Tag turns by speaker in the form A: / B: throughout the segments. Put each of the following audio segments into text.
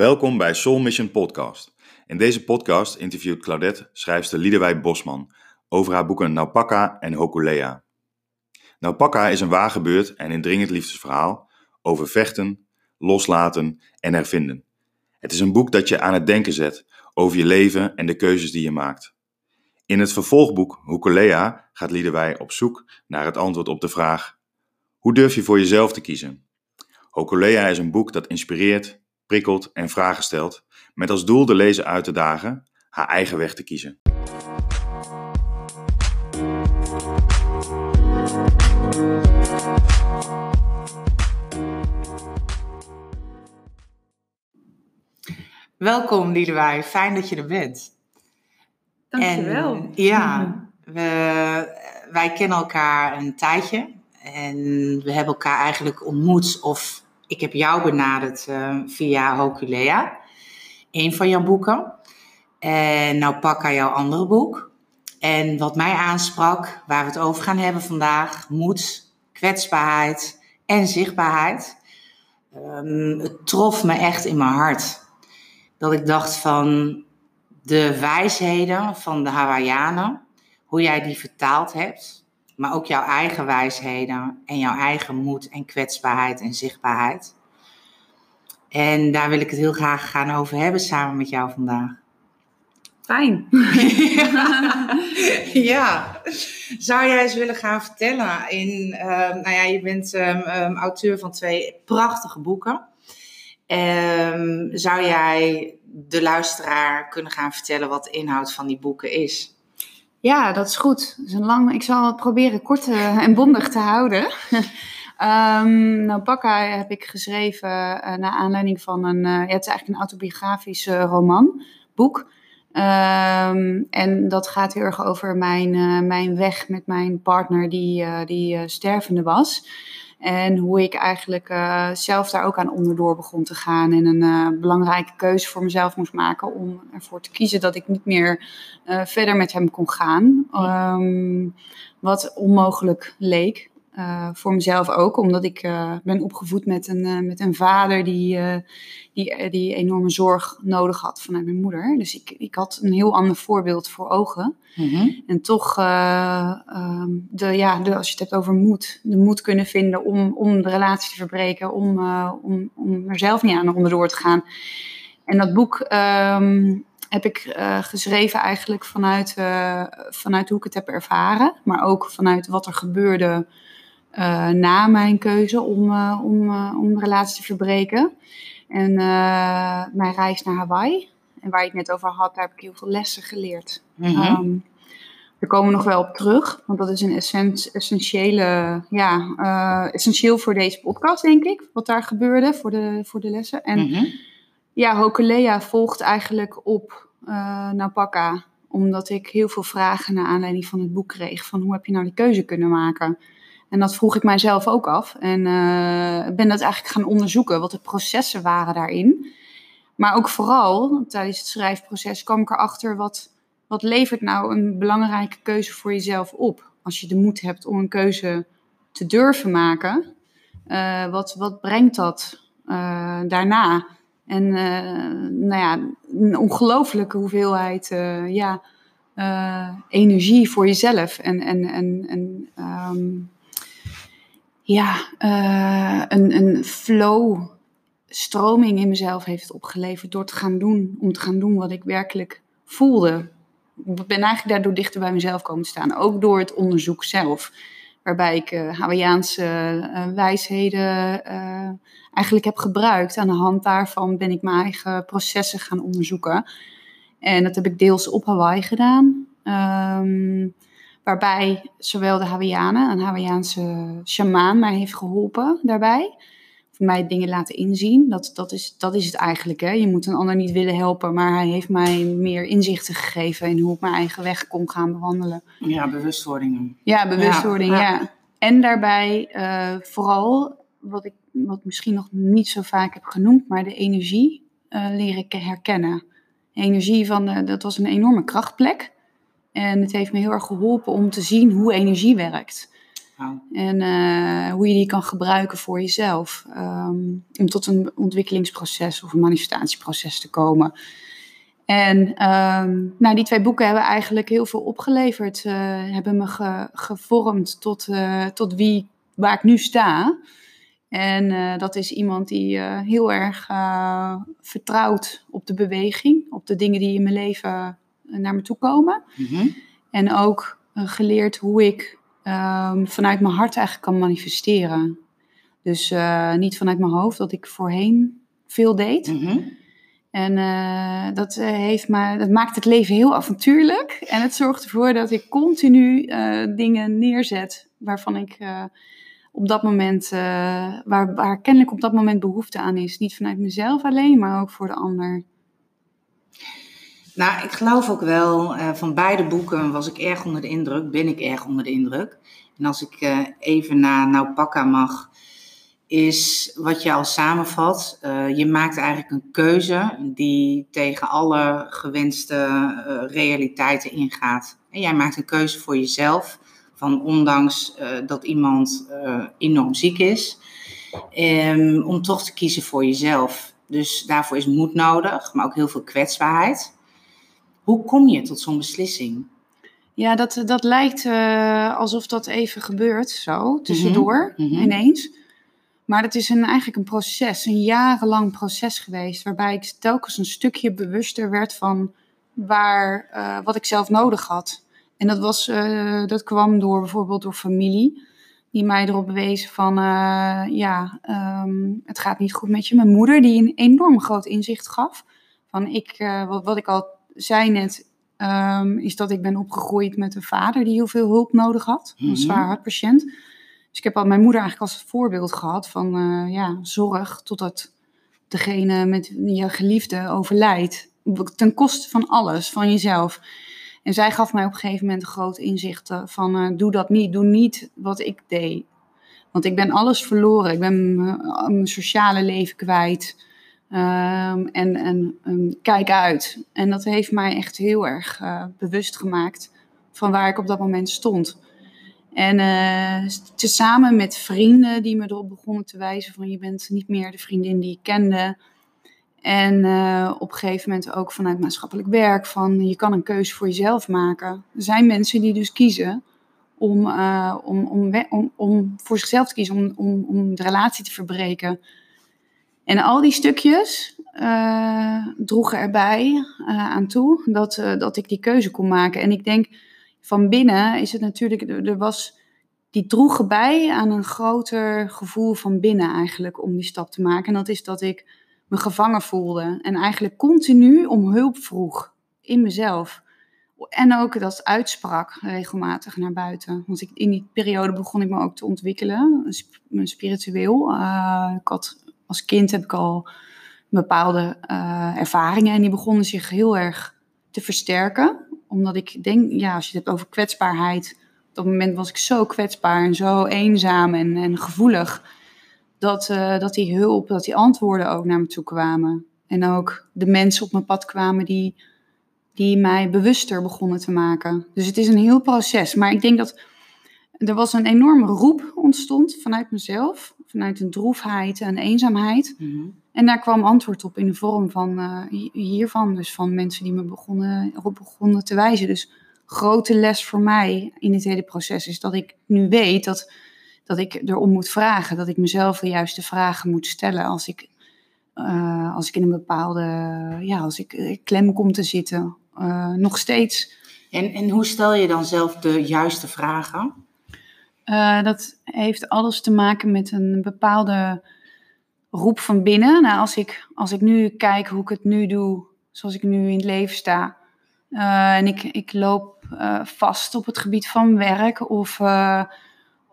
A: Welkom bij Soul Mission Podcast. In deze podcast interviewt Claudette schrijfster Liedewij Bosman over haar boeken Naupaka en Hokulea. Naupaka is een waargebeurd en indringend liefdesverhaal over vechten, loslaten en hervinden. Het is een boek dat je aan het denken zet over je leven en de keuzes die je maakt. In het vervolgboek Hokulea gaat Liedewij op zoek naar het antwoord op de vraag: hoe durf je voor jezelf te kiezen? Hokulea is een boek dat inspireert, prikkelt en vragen stelt, met als doel de lezer uit te dagen haar eigen weg te kiezen.
B: Welkom Liedewij, fijn dat je er bent.
C: Dankjewel.
B: En, ja, we, wij kennen elkaar een tijdje en we hebben elkaar eigenlijk ontmoet of ik heb jou benaderd uh, via Hokulea, een van jouw boeken. En nou Pakka jouw andere boek. En wat mij aansprak, waar we het over gaan hebben vandaag, moed, kwetsbaarheid en zichtbaarheid. Um, het trof me echt in mijn hart. Dat ik dacht van de wijsheden van de Hawaiianen, hoe jij die vertaald hebt, maar ook jouw eigen wijsheden en jouw eigen moed en kwetsbaarheid en zichtbaarheid. En daar wil ik het heel graag gaan over hebben samen met jou vandaag.
C: Fijn.
B: ja. Zou jij eens willen gaan vertellen? In, uh, nou ja, je bent um, um, auteur van twee prachtige boeken. Um, zou jij de luisteraar kunnen gaan vertellen wat de inhoud van die boeken is?
C: Ja, dat is goed. Dat is een lang, ik zal het proberen kort en bondig te houden. um, nou, Bakka heb ik geschreven uh, naar aanleiding van een... Ja, het is eigenlijk een autobiografisch roman, boek. Um, en dat gaat heel erg over mijn, mijn weg met mijn partner die, die stervende was. En hoe ik eigenlijk zelf daar ook aan onderdoor begon te gaan. En een belangrijke keuze voor mezelf moest maken om ervoor te kiezen dat ik niet meer verder met hem kon gaan. Um, wat onmogelijk leek. Uh, voor mezelf ook, omdat ik uh, ben opgevoed met een, uh, met een vader die, die, die enorme zorg nodig had vanuit mijn moeder. Dus ik, ik had een heel ander voorbeeld voor ogen. Mm-hmm. En toch, um, de, ja, de, als je het hebt over moed, de moed kunnen vinden om, om de relatie te verbreken, om, om, om er zelf niet aan onderdoor te gaan. En dat boek um, heb ik geschreven eigenlijk vanuit, vanuit hoe ik het heb ervaren, maar ook vanuit wat er gebeurde. Uh, na mijn keuze om, uh, om, uh, om de relatie te verbreken. En mijn reis naar Hawaii, en waar ik het net over had, daar heb ik heel veel lessen geleerd. Um, daar komen we nog wel op terug, want dat is een essent, essentiële, ja, essentieel voor deze podcast, denk ik, wat daar gebeurde voor de, voor de lessen. En mm-hmm. ja, Hokulea volgt eigenlijk op Napaka, omdat ik heel veel vragen naar aanleiding van het boek kreeg, van hoe heb je nou die keuze kunnen maken? En dat vroeg ik mijzelf ook af. En uh, ben dat eigenlijk gaan onderzoeken, wat de processen waren daarin. Maar ook vooral tijdens het schrijfproces kwam ik erachter wat, wat levert nou een belangrijke keuze voor jezelf op. Als je de moed hebt om een keuze te durven maken, uh, wat, wat brengt dat uh, daarna? En nou ja, een ongelofelijke hoeveelheid ja, energie voor jezelf. En, en, en, en um, ja, uh, een, een flow, stroming in mezelf heeft opgeleverd door te gaan doen, om te gaan doen wat ik werkelijk voelde. Ik ben eigenlijk daardoor dichter bij mezelf komen te staan, ook door het onderzoek zelf. Waarbij ik uh, Hawaiiaanse uh, wijsheden eigenlijk heb gebruikt. Aan de hand daarvan ben ik mijn eigen processen gaan onderzoeken. En dat heb ik deels op Hawaii gedaan. Um, Waarbij zowel de Hawaiianen, een Hawaiiaanse shamaan, mij heeft geholpen daarbij. Of mij dingen laten inzien. Dat, dat, is, dat is het eigenlijk. Hè. Je moet een ander niet willen helpen, maar hij heeft mij meer inzichten gegeven in hoe ik mijn eigen weg kon gaan bewandelen.
B: Ja, bewustwording.
C: Ja, bewustwording, ja. ja. En daarbij uh, vooral, wat ik wat misschien nog niet zo vaak heb genoemd, maar de energie uh, leren herkennen. De energie van, de, dat was een enorme krachtplek. En het heeft me heel erg geholpen om te zien hoe energie werkt. En eh, hoe je die kan gebruiken voor jezelf. ehm, om tot een ontwikkelingsproces of een manifestatieproces te komen. En ehm, nou, die twee boeken hebben eigenlijk heel veel opgeleverd. eh, hebben me ge- gevormd tot, eh, tot wie, waar ik nu sta. En dat is iemand die heel erg vertrouwt op de beweging. Op de dingen die in mijn leven naar me toe komen.
B: Mhm.
C: En ook eh, geleerd hoe ik ehm, vanuit mijn hart eigenlijk kan manifesteren. Dus eh, niet vanuit mijn hoofd, dat ik voorheen veel deed.
B: Mhm.
C: En eh, dat, heeft me, dat maakt het leven heel avontuurlijk. En het zorgt ervoor dat ik continu dingen neerzet waarvan ik op dat moment, waar, waar kennelijk op dat moment behoefte aan is. Niet vanuit mezelf alleen, maar ook voor de ander.
B: Nou, ik geloof ook wel, eh, van beide boeken was ik erg onder de indruk, ben ik erg onder de indruk. En als ik eh, even naar Naupaka mag, is wat je al samenvat, eh, je maakt eigenlijk een keuze die tegen alle gewenste realiteiten ingaat. En jij maakt een keuze voor jezelf, van ondanks dat iemand enorm ziek is, ehm, om toch te kiezen voor jezelf. Dus daarvoor is moed nodig, maar ook heel veel kwetsbaarheid. Hoe kom je tot zo'n beslissing?
C: Ja, dat, dat lijkt eh, alsof dat even gebeurt, zo, tussendoor,
B: Mhm, mhm.
C: ineens. Maar het is een, eigenlijk een proces, een jarenlang proces geweest, waarbij ik telkens een stukje bewuster werd van waar, eh, wat ik zelf nodig had. En dat, was, eh, dat kwam door bijvoorbeeld door familie, die mij erop wezen van, ja, ehm, het gaat niet goed met je. Mijn moeder, die een enorm groot inzicht gaf. Van ik, wat, wat ik al zei net, ehm, is dat ik ben opgegroeid met een vader die heel veel hulp nodig had. Een
B: Mhm.
C: zwaar hartpatiënt. Dus ik heb al mijn moeder eigenlijk als voorbeeld gehad van eh, ja, zorg totdat degene met je geliefde overlijdt. Ten koste van alles, van jezelf. En zij gaf mij op een gegeven moment een groot inzicht eh, van eh, doe dat niet, doe niet wat ik deed. Want ik ben alles verloren. Ik ben mijn, mijn sociale leven kwijt. Ehm, en en ehm, kijk uit. En dat heeft mij echt heel erg eh, bewust gemaakt van waar ik op dat moment stond. En eh, tezamen met vrienden die me erop begonnen te wijzen van je bent niet meer de vriendin die ik kende. En eh, op een gegeven moment ook vanuit maatschappelijk werk van je kan een keuze voor jezelf maken. Er zijn mensen die dus kiezen om, om, om, om voor zichzelf te kiezen, om, om, om de relatie te verbreken. En al die stukjes eh, droegen erbij eh, aan toe dat, eh, dat ik die keuze kon maken. En ik denk, van binnen is het natuurlijk, er, was, die droegen bij aan een groter gevoel van binnen eigenlijk om die stap te maken. En dat is dat ik me gevangen voelde en eigenlijk continu om hulp vroeg in mezelf. En ook dat uitsprak regelmatig naar buiten. Want ik, in die periode begon ik me ook te ontwikkelen, sp- spiritueel. Ik had, als kind heb ik al bepaalde eh, ervaringen en die begonnen zich heel erg te versterken. Omdat ik denk, ja, als je het hebt over kwetsbaarheid, op dat moment was ik zo kwetsbaar en zo eenzaam en, en gevoelig. Dat, eh, dat die hulp, dat die antwoorden ook naar me toe kwamen. En ook de mensen op mijn pad kwamen die, die mij bewuster begonnen te maken. Dus het is een heel proces. Maar ik denk dat er was een enorme roep ontstond vanuit mezelf. Vanuit een droefheid en eenzaamheid.
B: Mhm.
C: En daar kwam antwoord op in de vorm van eh, hi- hiervan. Dus van mensen die me begonnen, erop begonnen te wijzen. Dus grote les voor mij in dit hele proces is dat ik nu weet dat, dat ik erom moet vragen. Dat ik mezelf de juiste vragen moet stellen als ik, eh, als ik in een bepaalde, ja, als ik eh, klem kom te zitten. Nog steeds.
B: En, en hoe stel je dan zelf de juiste vragen?
C: Eh, dat heeft alles te maken met een bepaalde roep van binnen. Nou, als ik, als ik nu kijk hoe ik het nu doe, zoals ik nu in het leven sta. eh, en ik, ik loop eh, vast op het gebied van werk of,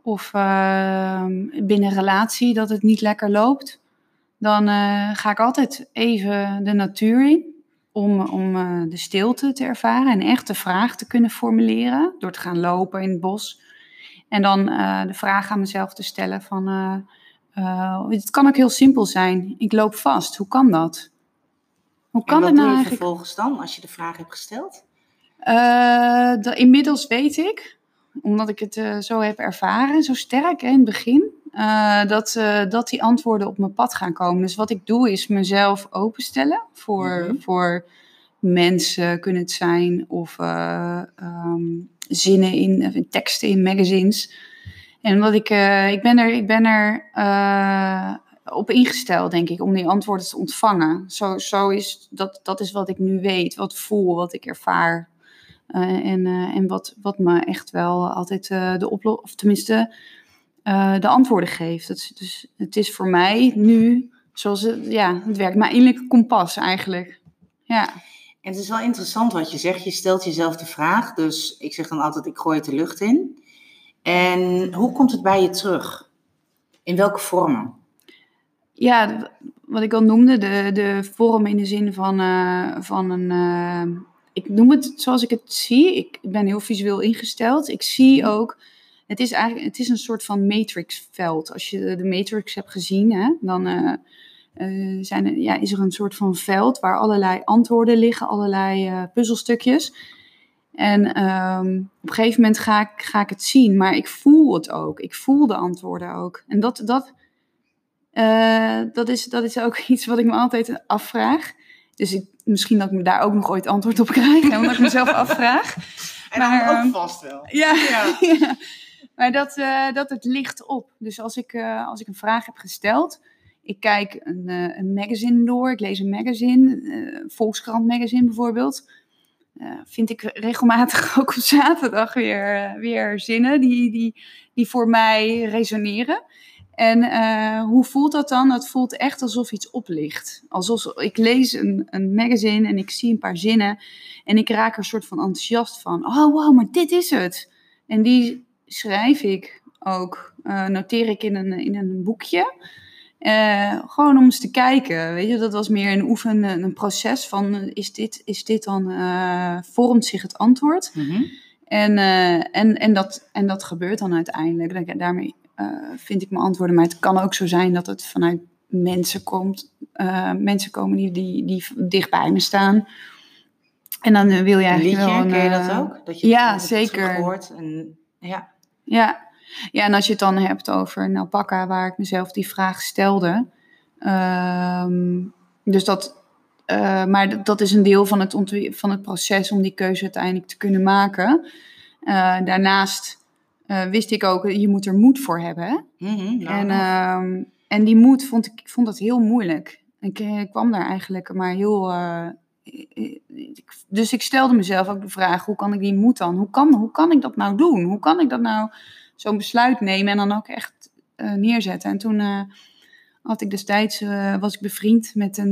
C: of binnen relatie dat het niet lekker loopt. Dan ga ik altijd even de natuur in om, om de stilte te ervaren en echt de vraag te kunnen formuleren door te gaan lopen in het bos. En dan eh, de vraag aan mezelf te stellen van, eh, eh, het kan ook heel simpel zijn. Ik loop vast, hoe kan dat? Hoe kan
B: en wat
C: het nou
B: doe je
C: eigenlijk?
B: vervolgens dan als je de vraag hebt gesteld?
C: De- inmiddels weet ik omdat ik het zo heb ervaren, zo sterk hè, in het begin, dat, dat die antwoorden op mijn pad gaan komen. Dus wat ik doe is mezelf openstellen voor,
B: Mhm.
C: voor mensen, kunnen het zijn, of eh, ehm, zinnen in, in teksten in magazines. En wat ik, eh, ik ben er, ik ben er eh, op ingesteld, denk ik, om die antwoorden te ontvangen. Zo, zo is, dat, dat is wat ik nu weet, wat voel, wat ik ervaar. En en wat, wat me echt wel altijd de oplossing, of tenminste de antwoorden geeft. Dat dus het is voor mij nu, zoals het, ja, het werkt, mijn innerlijke kompas eigenlijk. Ja,
B: En het is wel interessant wat je zegt. Je stelt jezelf de vraag. Dus ik zeg dan altijd, ik gooi het de lucht in. En hoe komt het bij je terug? In welke vormen?
C: ja wat ik al noemde, de, de vorm in de zin van, eh, van een. eh, ik noem het zoals ik het zie. Ik ben heel visueel ingesteld. Ik zie ook. Het is eigenlijk het is een soort van matrixveld. Als je de matrix hebt gezien, hè, dan eh, eh, zijn ja, is er een soort van veld waar allerlei antwoorden liggen, allerlei eh, puzzelstukjes. En ehm, op een gegeven moment ga ik, ga ik het zien, maar ik voel het ook. Ik voel de antwoorden ook. En dat, dat, eh, dat, is, dat is ook iets wat ik me altijd afvraag. Dus ik, misschien dat ik me daar ook nog ooit antwoord op krijg, omdat ik mezelf afvraag.
B: En
C: Maar,
B: dan
C: ehm,
B: ook vast wel.
C: Ja,
B: Ja.
C: ja. maar dat, dat het licht op. Dus als ik, als ik een vraag heb gesteld, ik kijk een, eh, een magazine door, ik lees een magazine, eh, Volkskrant magazine bijvoorbeeld. eh, vind ik regelmatig ook op zaterdag weer, weer zinnen die, die, die voor mij resoneren. En hoe voelt dat dan? Dat voelt echt alsof iets oplicht. Alsof ik lees een, een magazine en ik zie een paar zinnen. En ik raak er een soort van enthousiast van. Oh, wow, maar dit is het. En die schrijf ik ook, noteer ik in een, in een boekje. Eh, gewoon om eens te kijken. Weet je, dat was meer een oefen, een, proces van: is dit, is dit dan, eh, vormt zich het antwoord?
B: Mhm.
C: En, eh, en, en, dat, en dat gebeurt dan uiteindelijk. Da- Daarmee vind ik mijn antwoorden. Maar het kan ook zo zijn dat het vanuit mensen komt. mensen komen die, die, die dicht bij me staan. En dan wil je eigenlijk
B: liedje,
C: wel een,
B: ken je dat ook? Dat je
C: ja, zeker.
B: terug hoort En, ja.
C: Ja. Ja, en als je het dan hebt over alpaca, waar ik mezelf die vraag stelde. ehm, dus dat, eh, maar dat- dat is een deel van het, van het proces om die keuze uiteindelijk te kunnen maken. Eh, daarnaast eh, wist ik ook, je moet er moed voor hebben. Hè?
B: Mhm, nou,
C: En,
B: nou.
C: ehm, en die moed vond ik, ik vond dat heel moeilijk. Ik, kwam daar eigenlijk maar heel. ik- dus ik stelde mezelf ook de vraag: hoe kan ik die moed dan? Hoe kan, hoe kan ik dat nou doen? Hoe kan ik dat nou zo'n besluit nemen en dan ook echt eh, neerzetten? En toen eh, had ik destijds eh, was ik bevriend met een,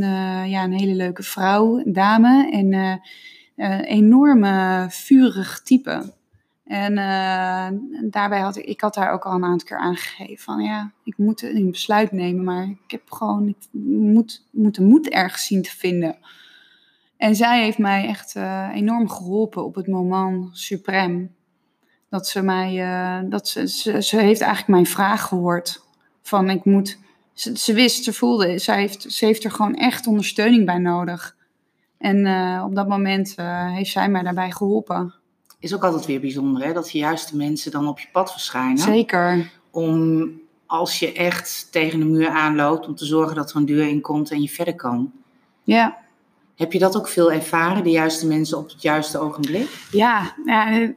C: ja, een hele leuke vrouw, een dame, en eh, enorme vurig type. En daarbij had ik, ik had daar ook al een aantal keer aangegeven van ja, ik moet een besluit nemen, maar ik heb gewoon, ik moet, moet de moed ergens zien te vinden. En zij heeft mij echt enorm geholpen op het moment suprem. Dat ze mij, eh, dat ze, ze, ze heeft eigenlijk mijn vraag gehoord. Van ik moet, ze, ze wist, ze voelde, ze heeft, ze heeft er gewoon echt ondersteuning bij nodig. En eh, op dat moment eh, heeft zij mij daarbij geholpen.
B: Is ook altijd weer bijzonder, hè? Dat de juiste mensen dan op je pad verschijnen.
C: Zeker.
B: Om, als je echt tegen de muur aanloopt, om te zorgen dat er een deur in komt en je verder kan.
C: Ja.
B: Heb je dat ook veel ervaren, de juiste mensen op het juiste ogenblik?
C: Ja, ja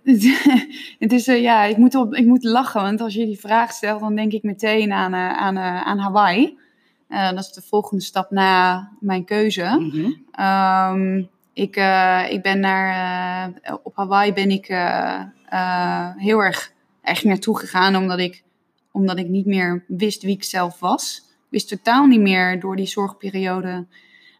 C: het, is, eh, ja ik, moet op, ik moet lachen, want als je die vraag stelt, dan denk ik meteen aan, eh, aan, eh, aan Hawaii. Dat is de volgende stap na mijn keuze.
B: Mhm.
C: Ehm, ik, ik ben naar, op Hawaii ben ik heel erg eigenlijk naartoe gegaan, omdat ik, omdat ik niet meer wist wie ik zelf was. Ik wist totaal niet meer door die zorgperiode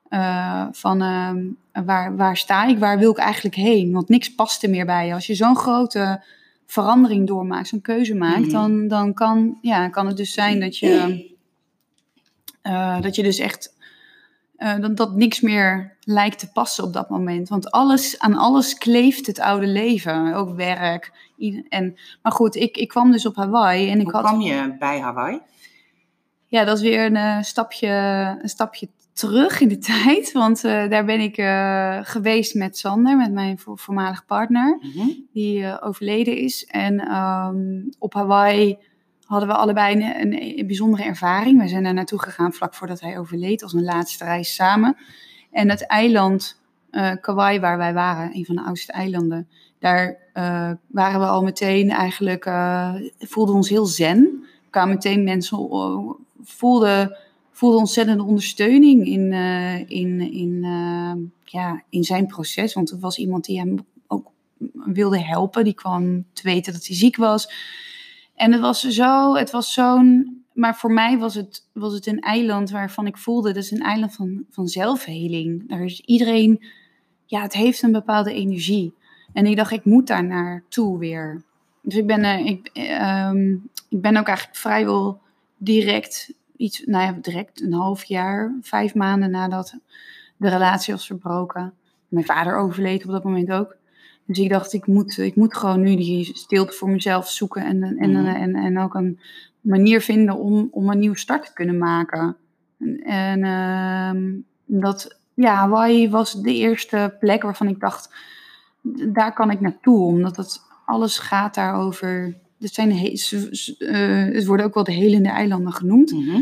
C: eh, van ehm, waar, waar sta ik, waar wil ik eigenlijk heen? Want niks paste meer bij je. Als je zo'n grote verandering doormaakt, zo'n keuze maakt,
B: Mhm.
C: dan, dan kan, ja, kan het dus zijn dat je, eh, dat je dus echt eh, dat, dat niks meer lijkt te passen op dat moment. Want alles, aan alles kleeft het oude leven, ook werk. En, maar goed, ik, ik kwam dus op Hawaii en ik
B: Hoe
C: had.
B: kwam je bij Hawaii?
C: Ja, dat is weer een stapje, een stapje terug in de tijd, want eh, daar ben ik eh, geweest met Sander, met mijn vo- voormalig partner,
B: Mhm.
C: die eh, overleden is. En ehm, op Hawaii hadden we allebei een, een, een bijzondere ervaring. We zijn daar naartoe gegaan vlak voordat hij overleed, als een laatste reis samen. En het eiland Kauai, waar wij waren, een van de oudste eilanden, daar waren we al meteen eigenlijk, voelden ons heel zen. Er kwamen meteen mensen, voelden, voelden ontzettende ondersteuning in, eh, in, in, eh, ja, in zijn proces. Want er was iemand die hem ook wilde helpen, die kwam te weten dat hij ziek was. En het was zo, het was zo'n. Maar voor mij was het, was het een eiland waarvan ik voelde, dat is een eiland van, van zelfheling. Daar is iedereen, ja, het heeft een bepaalde energie. En ik dacht, ik moet daar naartoe weer. Dus ik ben, eh, ik, ehm, ik ben ook eigenlijk vrijwel direct, iets, nou ja, direct een half jaar, vijf maanden nadat de relatie was verbroken. Mijn vader overleed op dat moment ook. Dus ik dacht, ik moet, ik moet gewoon nu die stilte voor mezelf zoeken en, en, en,
B: Mhm.
C: en, en ook een manier vinden om, om een nieuwe start te kunnen maken. En, en ehm, dat, ja, Hawaii was de eerste plek waarvan ik dacht, daar kan ik naartoe, omdat het alles gaat daarover. Het, zijn he- ze- ze- eh, het worden ook wel de helende eilanden genoemd.
B: Mhm.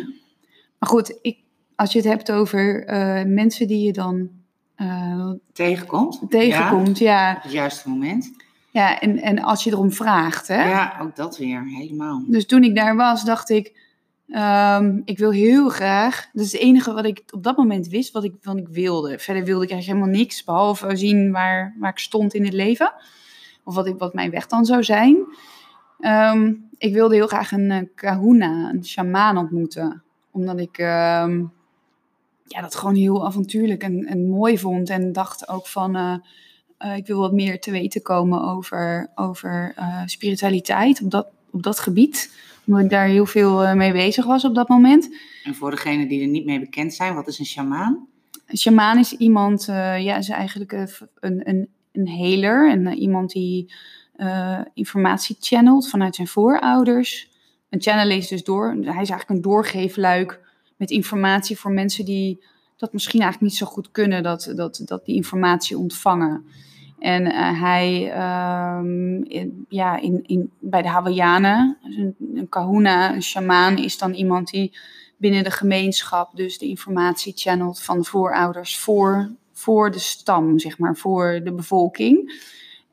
C: Maar goed, ik, als je het hebt over eh, mensen die je dan eh,
B: Tegenkomt.
C: tegenkomt, ja.
B: Ja, op het juiste moment.
C: ja en, en als je erom vraagt. Hè?
B: Ja, ook dat weer. Helemaal.
C: Dus toen ik daar was, dacht ik, ehm, ik wil heel graag. Dat is het enige wat ik op dat moment wist, wat ik, wat ik wilde. Verder wilde ik eigenlijk helemaal niks, behalve zien waar, waar ik stond in het leven. Of wat, ik, wat mijn weg dan zou zijn. Ehm, ik wilde heel graag een eh, kahuna, een shamaan ontmoeten. Omdat ik ehm, ja, dat gewoon heel avontuurlijk en, en mooi vond. En dacht ook van, eh, eh, ik wil wat meer te weten komen over, over spiritualiteit op dat, op dat gebied. Omdat ik daar heel veel mee bezig was op dat moment.
B: En voor degenen die er niet mee bekend zijn, wat is een shamaan?
C: Een shamaan is iemand, ja, is eigenlijk een, een, een, healer. En iemand die eh, informatie channelt vanuit zijn voorouders. Een channel is dus door, hij is eigenlijk een doorgeefluik met informatie voor mensen die dat misschien eigenlijk niet zo goed kunnen, dat, dat, dat die informatie ontvangen. En eh, hij, ehm, ja, in, in, bij de Hawaiianen, dus een, kahuna, een shamaan, is dan iemand die binnen de gemeenschap dus de informatie channelt van de voorouders voor, voor de stam, zeg maar, voor de bevolking.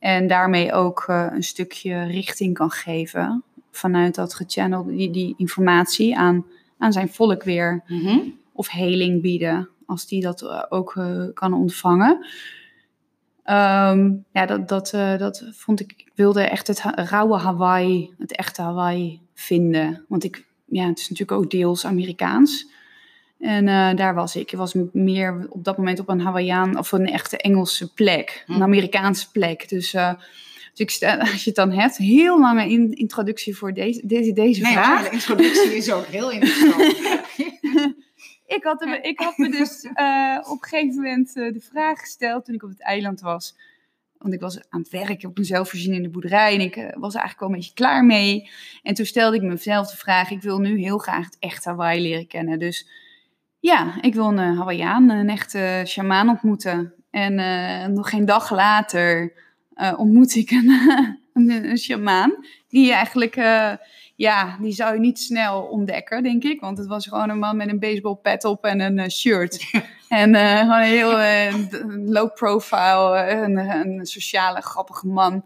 C: En daarmee ook eh, een stukje richting kan geven vanuit dat gechannelde, die, die informatie aan, aan zijn volk weer
B: Mhm.
C: of heling bieden, als die dat eh, ook eh, kan ontvangen. Ehm, ja, dat, dat, dat vond ik. Ik wilde echt het ha- rauwe Hawaii, het echte Hawaii vinden. Want ik, ja, het is natuurlijk ook deels Amerikaans. En eh, daar was ik. Ik was meer op dat moment op een Hawaiiaan of een echte Engelse plek, een
B: Hm.
C: Amerikaanse plek. Dus, eh, dus ik, stel- als je het dan hebt, heel lange in, introductie voor deze, deze, deze
B: Nee,
C: vraag.
B: de introductie is ook heel interessant.
C: Ik had, me, ik had me dus eh, op een gegeven moment de vraag gesteld toen ik op het eiland was. Want ik was aan het werken op een zelfvoorzienende boerderij en ik was eigenlijk wel een beetje klaar mee. En toen stelde ik mezelf de vraag, ik wil nu heel graag het echte Hawaii leren kennen. Dus ja, ik wil een eh, Hawaiiaan, een echte shamaan ontmoeten. En eh, nog geen dag later eh ontmoet ik een, een, een shamaan die eigenlijk... eh, ja, die zou je niet snel ontdekken, denk ik. Want het was gewoon een man met een baseballpet op en een eh, shirt. En eh, gewoon een heel eh, low profile, eh, een, een sociale, grappige man.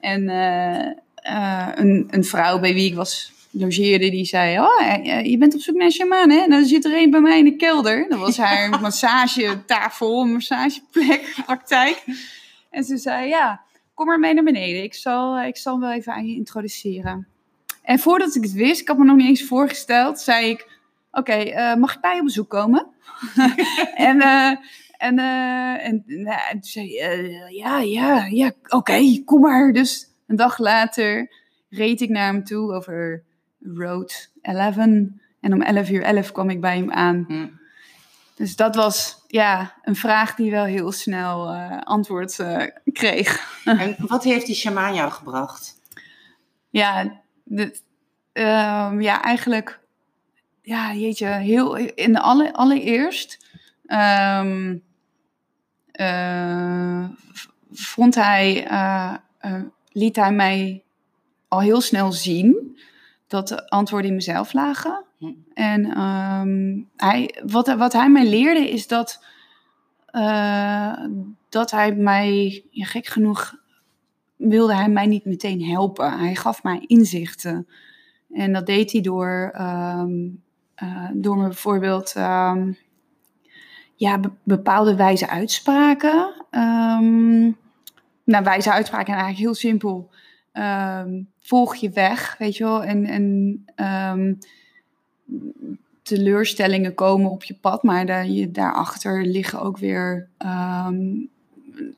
C: En eh, eh, een, een vrouw bij wie ik was logeerde, die zei... Oh, eh, je bent op zoek naar een shamaan, hè? Nou, er zit er een bij mij in de kelder. Dat was haar massagetafel, een massageplek, praktijk. En ze zei, ja, kom maar mee naar beneden. Ik zal, ik zal hem wel even aan je introduceren. En voordat ik het wist, ik had me nog niet eens voorgesteld, zei ik: Oké, eh, mag ik bij je op bezoek komen? en, eh, en, eh, en, nou, en toen zei "Eh, Ja, ja, ja, oké, kom maar. Dus een dag later reed ik naar hem toe over Road 11. En om 11 uur 11 kwam ik bij hem aan.
B: Hm.
C: Dus dat was ja, een vraag die wel heel snel eh, antwoord eh, kreeg.
B: En wat heeft die shamaan jou gebracht?
C: Ja, de, ehm, ja eigenlijk, ja, jeetje, heel in de alle, allereerst ehm, eh, vond hij, liet hij mij al heel snel zien dat de antwoorden in mezelf lagen.
B: Hm.
C: En ehm, hij, wat, wat hij mij leerde is dat, eh, dat hij mij, ja, gek genoeg, wilde hij mij niet meteen helpen. Hij gaf mij inzichten. En dat deed hij door, ehm, eh, door me bijvoorbeeld ehm, ja, be- bepaalde wijze uitspraken. Nou, wijze uitspraken zijn eigenlijk heel simpel. Ehm, volg je weg, weet je wel. En, en ehm, teleurstellingen komen op je pad, maar daar, je, daarachter liggen ook weer... ehm,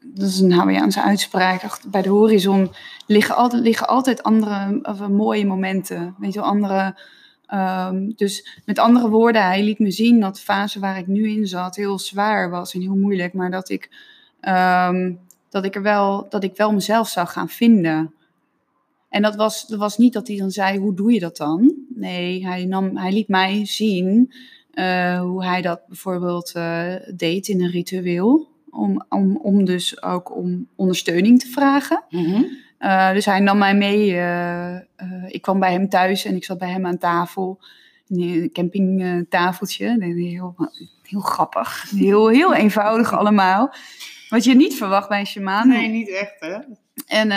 C: dat is een Hawaiiaanse uitspraak. Bij de horizon liggen altijd, liggen altijd andere of, eh, mooie momenten. Weet je wel, andere... dus met andere woorden, hij liet me zien dat de fase waar ik nu in zat heel zwaar was en heel moeilijk, maar dat ik, dat ik er wel, dat ik wel mezelf zou gaan vinden. En dat was, dat was niet dat hij dan zei, hoe doe je dat dan? Nee, hij, nam, hij liet mij zien eh, hoe hij dat bijvoorbeeld eh, deed in een ritueel. Om, om, om dus ook om ondersteuning te vragen.
B: Mhm.
C: Uh, dus hij nam mij mee. Ik kwam bij hem thuis en ik zat bij hem aan tafel. Een campingtafeltje. Heel, heel grappig. Heel, heel eenvoudig allemaal. Wat je niet verwacht bij een shaman.
B: Nee, niet echt hè.
C: En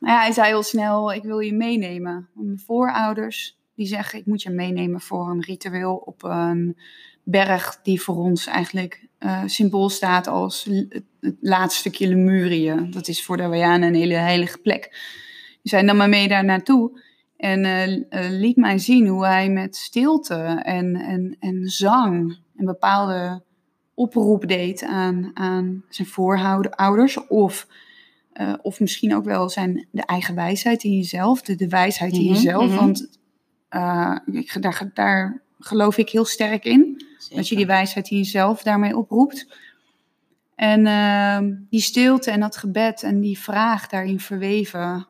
C: nou ja, hij zei heel snel, ik wil je meenemen. Mijn voorouders die zeggen, ik moet je meenemen voor een ritueel op een berg die voor ons eigenlijk uh, symbool staat als het, laatste stukje Lemurië. Dat is voor de Hawaiianen een hele heilige plek. Dus hij nam me mee daar naartoe en uh, liet mij zien hoe hij met stilte en, en, en zang een bepaalde oproep deed aan, aan zijn voorouders of... Uh, of misschien ook wel zijn de eigen wijsheid in jezelf, de, de wijsheid in
B: Mhm,
C: jezelf.
B: mhm.
C: Want uh, ik, daar, daar geloof ik heel sterk in. Dat je die wijsheid in jezelf daarmee oproept. En uh, die stilte en dat gebed en die vraag daarin verweven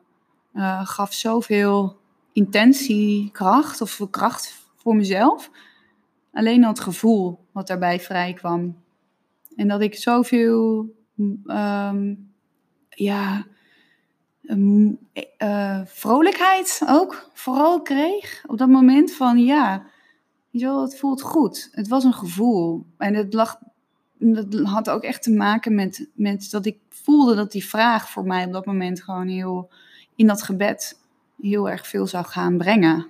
C: uh, gaf zoveel intentie, kracht of kracht voor mezelf. Alleen al het gevoel wat daarbij vrij kwam. En dat ik zoveel, um, ja, um, uh, vrolijkheid ook vooral kreeg op dat moment van ja, het voelt goed. Het was een gevoel. En het lag, dat had ook echt te maken met, met dat ik voelde dat die vraag voor mij op dat moment gewoon heel, in dat gebed, heel erg veel zou gaan brengen.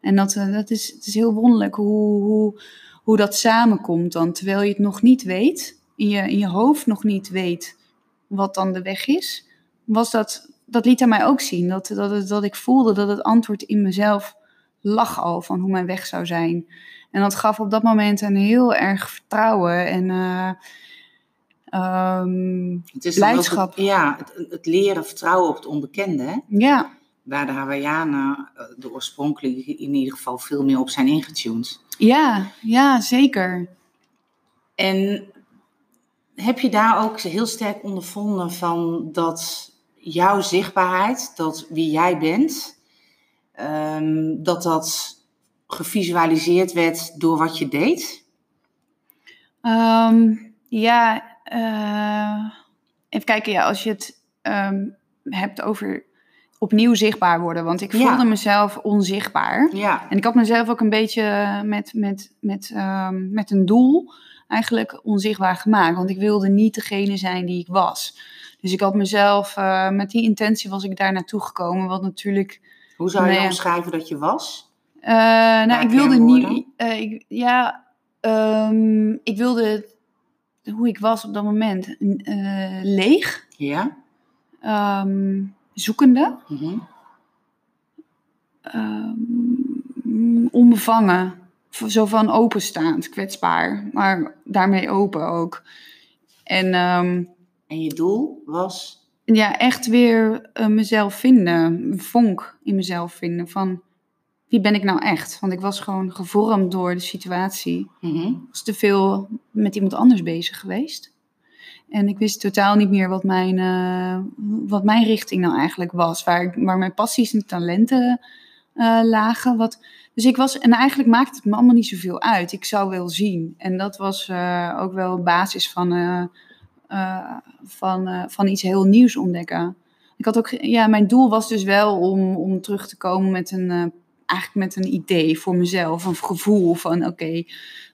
C: En dat, uh, dat is, het is heel wonderlijk hoe, hoe, hoe dat samenkomt dan, terwijl je het nog niet weet, in je, in je hoofd nog niet weet wat dan de weg is, was dat, dat liet hij mij ook zien. Dat, dat, dat ik voelde dat het antwoord in mezelf lag al van hoe mijn weg zou zijn. En dat gaf op dat moment een heel erg vertrouwen en uh, um,
B: het is
C: blijdschap.
B: Het, ja, het, het, leren vertrouwen op het onbekende. Hè?
C: Ja.
B: Waar de Hawaiianen, eh, de oorspronkelijke in ieder geval, veel meer op zijn ingetuned.
C: Ja, ja, zeker.
B: En heb je daar ook heel sterk ondervonden van dat jouw zichtbaarheid, dat wie jij bent, um, dat dat gevisualiseerd werd door wat je deed?
C: Um, ja, uh, even kijken. Ja, als je het um, hebt over opnieuw zichtbaar worden. Want ik voelde
B: Ja.
C: mezelf onzichtbaar.
B: Ja,
C: En ik had mezelf ook een beetje met, met, met, um, met een doel eigenlijk onzichtbaar gemaakt. Want ik wilde niet degene zijn die ik was. Dus ik had mezelf, uh, met die intentie was ik daar naartoe gekomen. Wat natuurlijk
B: hoe zou je omschrijven dat je was?
C: Uh, nou, ik wilde niet. uh, ik, ja, um, ik wilde hoe ik was op dat moment leeg,
B: Ja.
C: um, zoekende, um, onbevangen, zo van openstaand, kwetsbaar, maar daarmee open ook. En um,
B: En je doel was?
C: ja, echt weer uh, mezelf vinden, een vonk in mezelf vinden van wie ben ik nou echt? Want ik was gewoon gevormd door de situatie.
B: Mhm.
C: Ik was te veel met iemand anders bezig geweest. En ik wist totaal niet meer wat mijn, uh, wat mijn richting nou eigenlijk was. Waar, waar mijn passies en talenten eh, lagen. Wat, dus ik was, en eigenlijk maakte het me allemaal niet zoveel uit. Ik zou wel zien. En dat was eh, ook wel basis van, eh, eh, van, van iets heel nieuws ontdekken. Ik had ook, ja, mijn doel was dus wel om, om terug te komen met een, eigenlijk met een idee voor mezelf, een gevoel van, oké,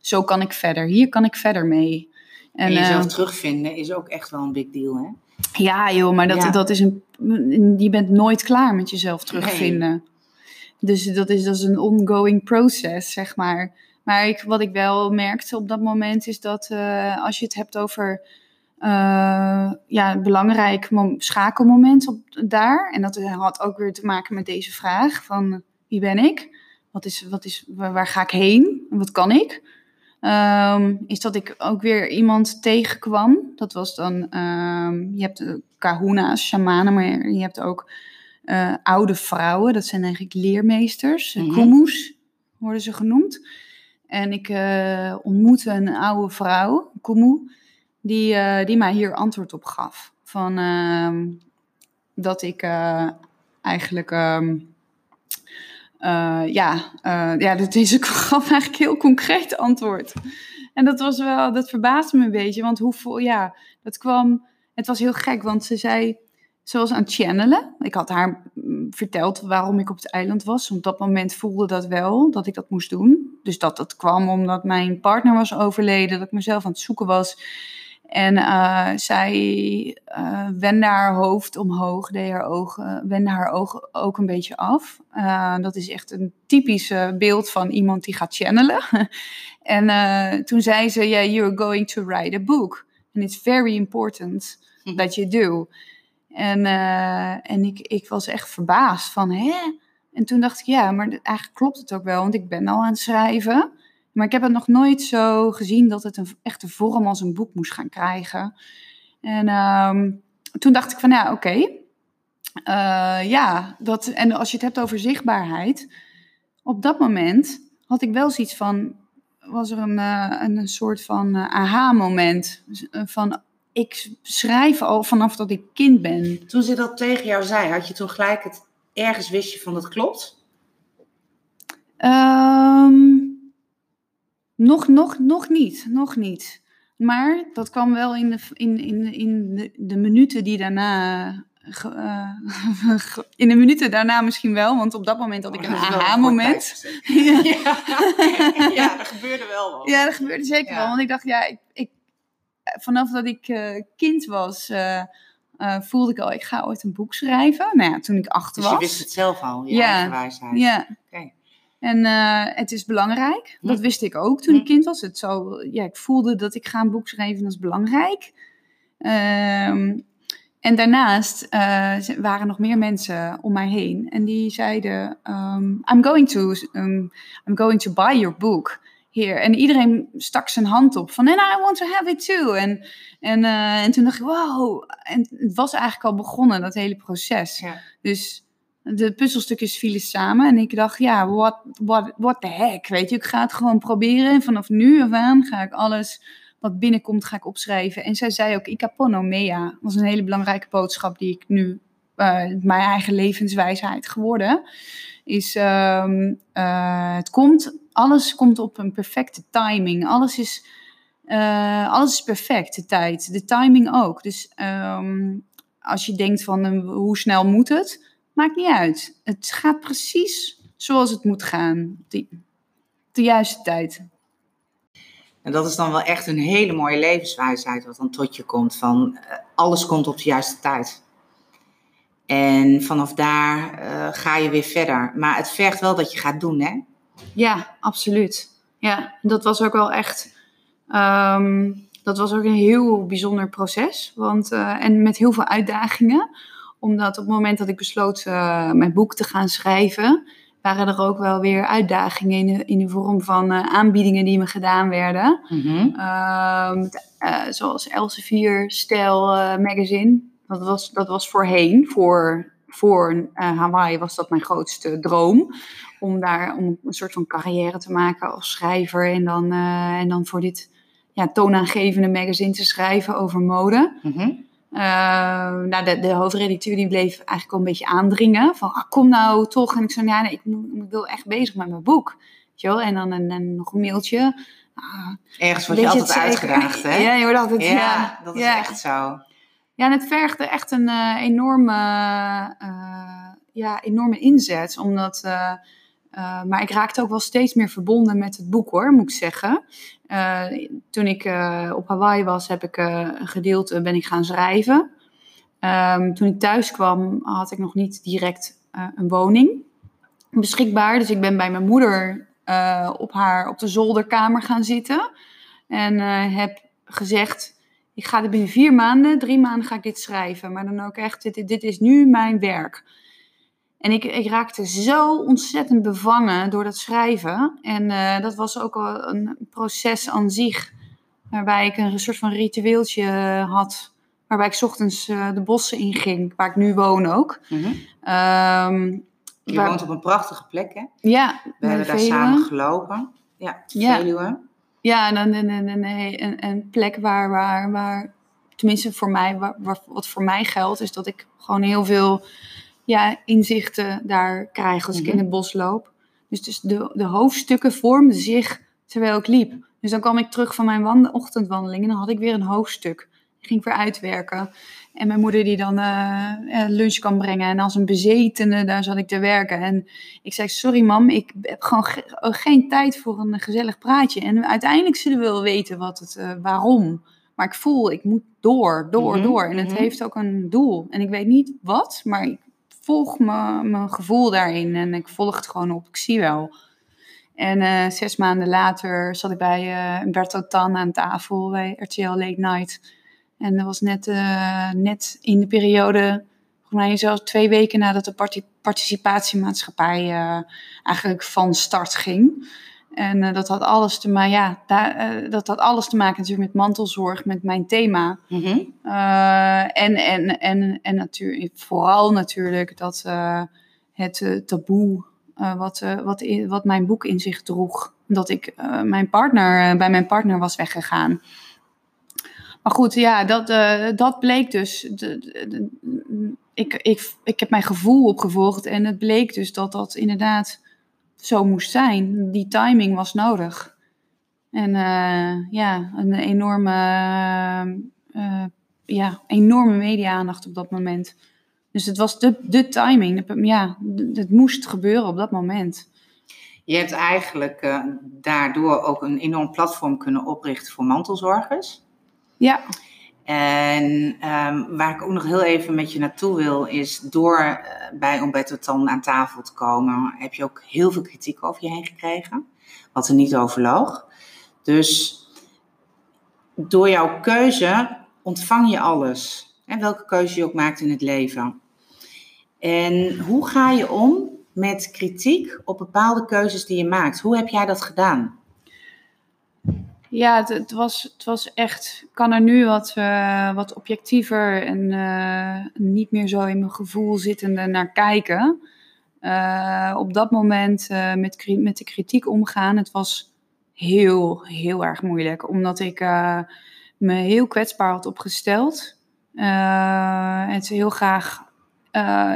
C: zo kan ik verder. Hier kan ik verder mee.
B: En,
C: En,
B: jezelf terugvinden is ook echt wel een big deal, hè?
C: ja, joh, maar dat,
B: Ja.
C: dat is een. Je bent nooit klaar met jezelf terugvinden. Dus dat is, dat is een ongoing process, zeg maar. Maar ik, wat ik wel merkte op dat moment is dat eh, als je het hebt over. eh, ja, een belangrijk mom- schakelmoment op, daar. En dat had ook weer te maken met deze vraag: van wie ben ik? Wat is, wat is, waar, ga ik heen? En wat kan ik? Ehm, is dat ik ook weer iemand tegenkwam. Dat was dan, ehm, je hebt kahuna's, shamanen, maar je hebt ook eh, oude vrouwen. Dat zijn eigenlijk leermeesters, mm worden ze genoemd. En ik eh, ontmoette een oude vrouw, kumu, die, die mij hier antwoord op gaf. Van ehm, dat ik eigenlijk... eh, ja, ja, dat is ook gaf eigenlijk heel concreet antwoord. En dat was wel, dat verbaasde me een beetje, want hoeveel, ja, dat kwam, het was heel gek, want ze zei, ze was aan het channelen. Ik had haar mm, verteld waarom ik op het eiland was. Op dat moment voelde dat wel, dat ik dat moest doen. Dus dat dat kwam omdat mijn partner was overleden, dat ik mezelf aan het zoeken was. En eh, zij eh, wendde haar hoofd omhoog, deed haar ogen, wendde haar ogen ook een beetje af. Eh, dat is echt een typisch beeld van iemand die gaat channelen. en toen zei ze, yeah, you're going to write a book. And it's very important
B: Hm.
C: that you do. En, eh, en ik, ik was echt verbaasd van, hè? En toen dacht ik, ja, maar eigenlijk klopt het ook wel, want ik ben al aan het schrijven. Maar ik heb het nog nooit zo gezien dat het een echte vorm als een boek moest gaan krijgen. En ehm, toen dacht ik van, ja, oké. Eh, ja, dat, en als je het hebt over zichtbaarheid. Op dat moment had ik wel zoiets van, was er een, eh, een, een soort van aha-moment. Van, ik schrijf al vanaf dat ik kind ben.
B: Toen ze dat tegen jou zei, had je toen gelijk het ergens wist je van dat klopt?
C: Ehm, nog, nog, nog niet, nog niet. Maar dat kwam wel in de, in, in, in de, de minuten die daarna. ge- eh, ge- in de minuten daarna misschien wel, want op dat moment had ik
B: Oh,
C: een
B: dat wel
C: aha-moment. Ja.
B: ja, er gebeurde wel.
C: Ja, dat gebeurde zeker
B: Ja.
C: wel. Want ik dacht, ja, ik, ik, vanaf dat ik eh, kind was, eh, eh, voelde ik al, ik ga ooit een boek schrijven. Nou ja, toen ik acht
B: Dus
C: was.
B: je wist het zelf al, je
C: Ja.
B: eigen wijsheid.
C: Ja. En eh, het is belangrijk. Dat wist ik ook toen ik
B: Hm.
C: kind was. Het zou, ja, ik voelde dat ik ga een boek schrijven, dat is belangrijk. Ehm, en daarnaast eh, waren nog meer mensen om mij heen. En die zeiden, ehm, I'm, going to, um, I'm going to buy your book here. En iedereen stak zijn hand op van, and I want to have it too. En, en, eh, en toen dacht ik, wow. En het was eigenlijk al begonnen, dat hele proces.
B: Ja.
C: Dus de puzzelstukjes vielen samen. En ik dacht, ja, what, what, what the heck, weet je. Ik ga het gewoon proberen. En vanaf nu af aan ga ik alles wat binnenkomt, ga ik opschrijven. En zij zei ook, ikapono mea. was een hele belangrijke boodschap die ik nu, eh, mijn eigen levenswijsheid geworden. Is, ehm, eh, het komt, alles komt op een perfecte timing. Alles is, eh, alles is perfect, de tijd. De timing ook. Dus ehm, als je denkt van, eh, hoe snel moet het? Maakt niet uit. Het gaat precies zoals het moet gaan. op De, juiste tijd.
B: En dat is dan wel echt een hele mooie levenswijsheid wat dan tot je komt. Van eh, alles komt op de juiste tijd. En vanaf daar ga je weer verder. Maar het vergt wel dat je gaat doen, hè?
C: Ja, absoluut. Ja, dat was ook wel echt. ehm, dat was ook een heel bijzonder proces. Want, eh, en met heel veel uitdagingen. Omdat op het moment dat ik besloot eh, mijn boek te gaan schrijven. waren er ook wel weer uitdagingen in de, in de vorm van eh, aanbiedingen die me gedaan werden. Ehm, eh, zoals Elsevier Stijl Magazine. Dat was, dat was voorheen, voor, voor eh, Hawaii was dat mijn grootste droom. Om daar om een soort van carrière te maken als schrijver. En dan, eh, en dan voor dit ja, toonaangevende magazine te schrijven over mode. Nou, de, de hoofdredacteur die bleef eigenlijk wel een beetje aandringen. Van, ah, kom nou toch. En ik zei, ja, nee, ik, wil echt bezig met mijn boek. Weet je wel? En dan en, nog een mailtje. Ah,
B: Ergens word je altijd uitgedaagd, hè?
C: Ja, je wordt altijd...
B: Ja,
C: Ja,
B: dat is
C: ja.
B: echt zo.
C: Ja, en het vergde echt een eh, enorme, eh, ja, enorme inzet. Omdat, eh, maar ik raakte ook wel steeds meer verbonden met het boek hoor, moet ik zeggen. Toen ik op Hawaii was, heb ik een gedeelte ben ik gaan schrijven. Ehm, toen ik thuis kwam, had ik nog niet direct een woning beschikbaar. Dus ik ben bij mijn moeder op, haar, op de zolderkamer gaan zitten. En heb gezegd, ik ga er binnen vier maanden, drie maanden ga ik dit schrijven. Maar dan ook echt, dit, dit is nu mijn werk. En ik, ik raakte zo ontzettend bevangen door dat schrijven. En eh, dat was ook al een proces aan zich. Waarbij ik een soort van ritueeltje had. Waarbij ik 's ochtends eh, de bossen inging, waar ik nu woon ook.
B: Mhm.
C: Ehm,
B: Je
C: waar-
B: woont op een prachtige plek, hè?
C: ja,
B: We hebben daar samen gelopen. Ja,
C: Ja.
B: Veluwe.
C: Ja, en dan een, een, een, een, een plek waar, waar, waar, tenminste voor mij, waar, wat voor mij geldt, is dat ik gewoon heel veel ja, inzichten daar krijg als ik
B: Mhm.
C: in het bos loop. Dus, dus de, de hoofdstukken vormden zich terwijl ik liep. Dus dan kwam ik terug van mijn wand- ochtendwandeling en dan had ik weer een hoofdstuk. Ging weer uitwerken. En mijn moeder die dan eh, lunch kan brengen. En als een bezetene, daar zat ik te werken. En ik zei, sorry mam, ik heb gewoon ge- oh, geen tijd voor een gezellig praatje. En uiteindelijk zullen we wel weten wat het, eh, waarom. Maar ik voel, ik moet door, door,
B: Mhm,
C: door. En het
B: mhm.
C: heeft ook een doel. En ik weet niet wat, maar ik volg mijn gevoel daarin. En ik volg het gewoon op. Ik zie wel. En zes maanden later zat ik bij Berto Tan aan tafel bij RTL Late Night. En dat was net, eh, net in de periode, volgens mij zelfs twee weken nadat de parti- participatiemaatschappij eh, eigenlijk van start ging. En eh, dat had alles te maken, ja, dat had alles te maken natuurlijk met mantelzorg, met mijn thema.
B: Mhm.
C: En, en, en, en natuurlijk, vooral natuurlijk dat het taboe wat, wat, wat mijn boek in zich droeg. Dat ik mijn partner, bij mijn partner was weggegaan. Maar goed, ja, dat, eh, dat bleek dus. De, ik, ik, ik heb mijn gevoel opgevolgd en het bleek dus dat dat inderdaad zo moest zijn. Die timing was nodig. En eh, ja, een enorme, eh, ja, enorme media-aandacht op dat moment. Dus het was de, de timing. Ja, het moest gebeuren op dat moment.
B: Je hebt eigenlijk daardoor ook een enorm platform kunnen oprichten voor mantelzorgers.
C: Ja,
B: En ehm, waar ik ook nog heel even met je naartoe wil, is door eh, bij Umberto Tan aan tafel te komen, heb je ook heel veel kritiek over je heen gekregen, wat er niet overloog. Dus door jouw keuze ontvang je alles. En welke keuze je ook maakt in het leven. En hoe ga je om met kritiek op bepaalde keuzes die je maakt? Hoe heb jij dat gedaan?
C: Ja, het, was, het was echt. Kan er nu wat, eh, wat objectiever en eh, niet meer zo in mijn gevoel zittende naar kijken. Eh, op dat moment met, met de kritiek omgaan, het was heel, heel erg moeilijk. Omdat ik me heel kwetsbaar had opgesteld. Het heel graag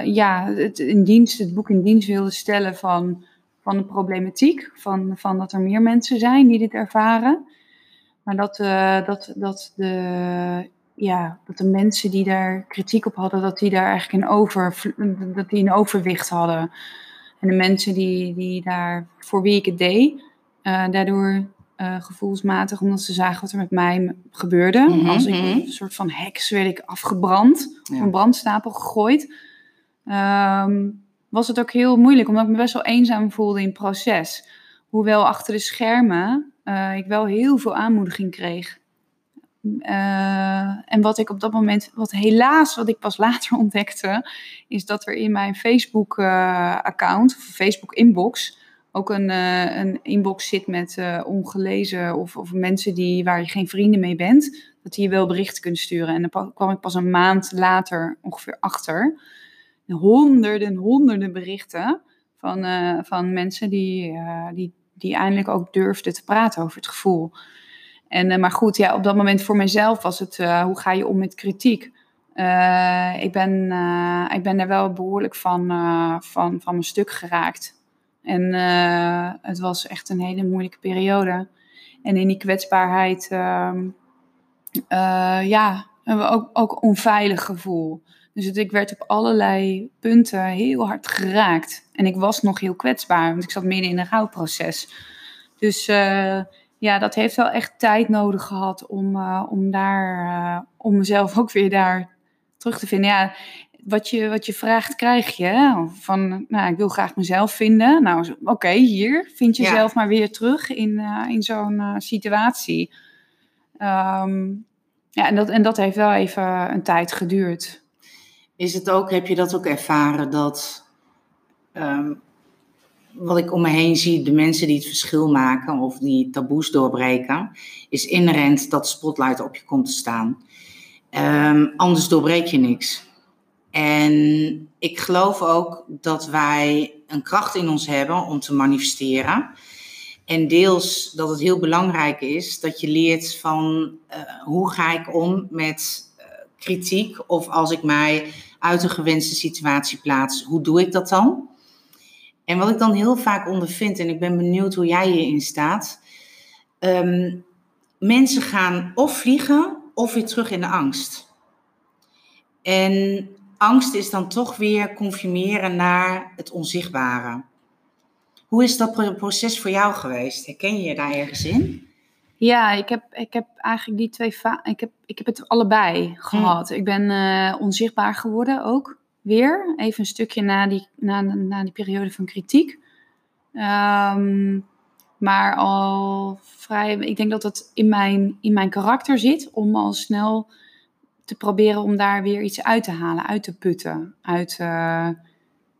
C: ja, het, in dienst, het boek in dienst wilde stellen van, van de problematiek. Van, van dat er meer mensen zijn die dit ervaren. Maar dat, eh, dat, dat, de, ja, dat de mensen die daar kritiek op hadden, dat die daar eigenlijk een, over, dat die een overwicht hadden. En de mensen die, die daar, voor wie ik het deed, eh, daardoor eh, gevoelsmatig, omdat ze zagen wat er met mij gebeurde.
B: Mhm,
C: Als ik
B: mhm.
C: een soort van heks werd ik afgebrand, op
B: Ja.
C: een brandstapel gegooid. Ehm, was het ook heel moeilijk, omdat ik me best wel eenzaam voelde in het proces. Hoewel achter de schermen eh, ik wel heel veel aanmoediging kreeg. Eh, en wat ik op dat moment, wat helaas, wat ik pas later ontdekte, is dat er in mijn Facebook-account, of Facebook-inbox, ook een, eh, een inbox zit met eh, ongelezen of, of mensen die, waar je geen vrienden mee bent, dat die je wel berichten kunnen sturen. En dan kwam ik pas een maand later ongeveer achter. Honderden, honderden berichten van, eh, van mensen die, eh, die, die eindelijk ook durfden te praten over het gevoel. En, eh, maar goed, ja, op dat moment voor mezelf was het, eh, hoe ga je om met kritiek? Eh, ik, ben, ik ben daar wel behoorlijk van, van, van mijn stuk geraakt. En het was echt een hele moeilijke periode. En in die kwetsbaarheid, ehm, eh, ja, hebben we ook, ook onveilig gevoel. Dus het, ik werd op allerlei punten heel hard geraakt. En ik was nog heel kwetsbaar, want ik zat midden in een rouwproces. Dus eh, ja, dat heeft wel echt tijd nodig gehad om, eh, om, daar, eh, om mezelf ook weer daar terug te vinden. Ja, wat je, wat je vraagt, krijg je. hè? Van, nou, ik wil graag mezelf vinden. Nou, oké, hier. Vind
B: Ja.
C: jezelf maar weer terug in, in zo'n situatie. Ehm, ja, en dat, en dat heeft wel even een tijd geduurd.
B: Is het ook, heb je dat ook ervaren dat, ehm, wat ik om me heen zie, de mensen die het verschil maken of die taboes doorbreken, is inherent dat spotlight op je komt te staan. Ehm, anders doorbreek je niks. En ik geloof ook dat wij een kracht in ons hebben om te manifesteren. En deels dat het heel belangrijk is dat je leert van eh, hoe ga ik om met kritiek of als ik mij uit een gewenste situatie plaats, hoe doe ik dat dan? En wat ik dan heel vaak ondervind, en ik ben benieuwd hoe jij hierin staat. ehm, mensen gaan of vliegen of weer terug in de angst. En angst is dan toch weer confirmeren naar het onzichtbare. Hoe is dat pro- proces voor jou geweest? Herken je je daar ergens in?
C: Ja, ik heb, ik heb eigenlijk die twee ik heb, ik heb het allebei gehad. Ik ben eh, onzichtbaar geworden ook weer. Even een stukje na die, na, na die periode van kritiek. Ehm, maar al vrij, ik denk dat het in mijn, in mijn karakter zit om al snel te proberen om daar weer iets uit te halen, uit te putten. Uit eh,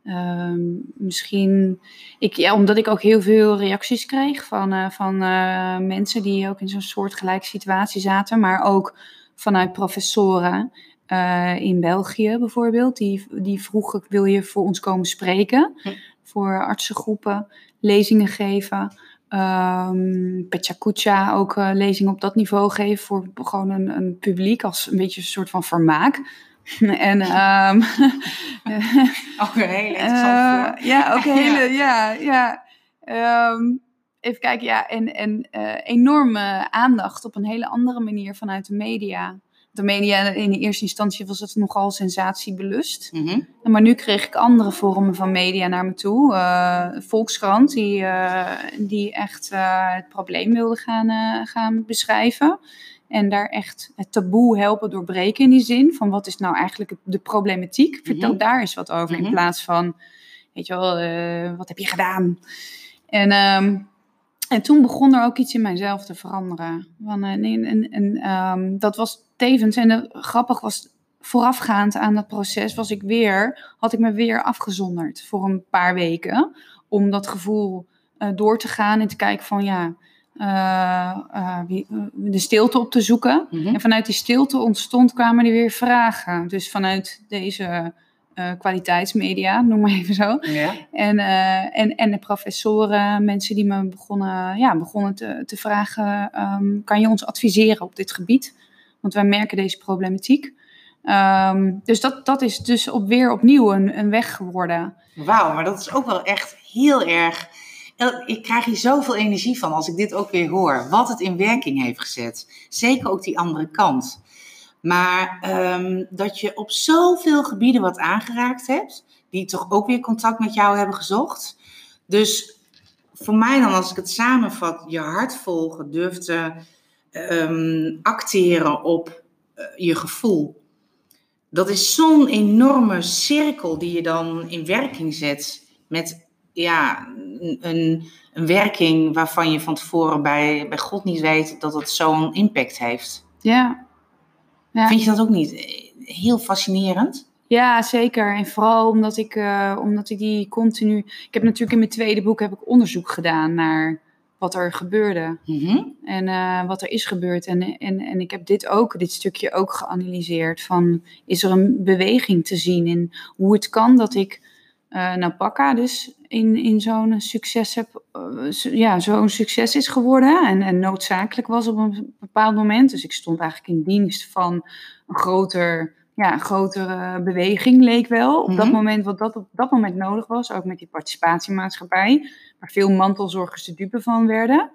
C: ehm, misschien ik, ja, omdat ik ook heel veel reacties kreeg van, eh, van eh, mensen die ook in zo'n soortgelijke situatie zaten, maar ook vanuit professoren eh, in België bijvoorbeeld. Die, die vroegen, wil je voor ons komen spreken?
B: Hm.
C: Voor artsengroepen, lezingen geven. Um, ook lezingen op dat niveau geven voor gewoon een, een publiek als een beetje een soort van vermaak. en ehm,
B: Ook een hele
C: eh,
B: interessante
C: ja, ook een hele, ja, ja. Ehm, even kijken, ja, en, en eh, enorme aandacht op een hele andere manier vanuit de media. De media in de eerste instantie was het nogal sensatiebelust.
B: Mhm.
C: Maar nu kreeg ik andere vormen van media naar me toe. Eh, Volkskrant, die, eh, die echt eh, het probleem wilde gaan, eh, gaan beschrijven. En daar echt het taboe helpen doorbreken in die zin. Van wat is nou eigenlijk de problematiek? Vertel
B: Mhm.
C: daar eens wat over. In
B: Mhm.
C: plaats van, weet je wel, eh, wat heb je gedaan? En, ehm, en toen begon er ook iets in mijzelf te veranderen. Van, eh, nee, en, en, ehm, dat was tevens, en grappig was, voorafgaand aan dat proces was ik weer, had ik me weer afgezonderd voor een paar weken. Om dat gevoel eh, door te gaan en te kijken van ja, eh, eh, eh, de stilte op te zoeken.
B: Mhm.
C: En vanuit die stilte ontstond, kwamen er weer vragen. Dus vanuit deze kwaliteitsmedia, noem maar even zo.
B: Ja.
C: En, en, en de professoren, mensen die me begonnen, ja, begonnen te, te vragen: ehm, kan je ons adviseren op dit gebied? Want wij merken deze problematiek. Ehm, dus dat, dat is dus op, weer opnieuw een, een weg geworden.
B: Wauw, maar dat is ook wel echt heel erg. Ik krijg hier zoveel energie van als ik dit ook weer hoor. Wat het in werking heeft gezet. Zeker ook die andere kant. Maar ehm, dat je op zoveel gebieden wat aangeraakt hebt, die toch ook weer contact met jou hebben gezocht. Dus voor mij dan, als ik het samenvat, je hart volgen, durf te ehm, acteren op eh, je gevoel. Dat is zo'n enorme cirkel die je dan in werking zet met ja, een, een, werking waarvan je van tevoren bij, bij God niet weet dat het zo'n impact heeft.
C: Ja. Ja.
B: Vind je dat ook niet eh, heel fascinerend?
C: Ja, zeker. En vooral omdat ik, eh, omdat ik die continu. Ik heb natuurlijk in mijn tweede boek heb ik onderzoek gedaan naar wat er gebeurde.
B: Mhm.
C: En eh, wat er is gebeurd. En, en, en ik heb dit ook, dit stukje ook geanalyseerd. Van is er een beweging te zien in hoe het kan dat ik nou Pakka dus in, in zo'n succes heb, eh, ja, zo'n succes is geworden. En, en noodzakelijk was op een bepaald moment. Dus ik stond eigenlijk in dienst van een groter ja, een grotere beweging leek wel. Op dat
B: Mhm.
C: moment, wat dat op dat moment nodig was. Ook met die participatiemaatschappij. Waar veel mantelzorgers de dupe van werden.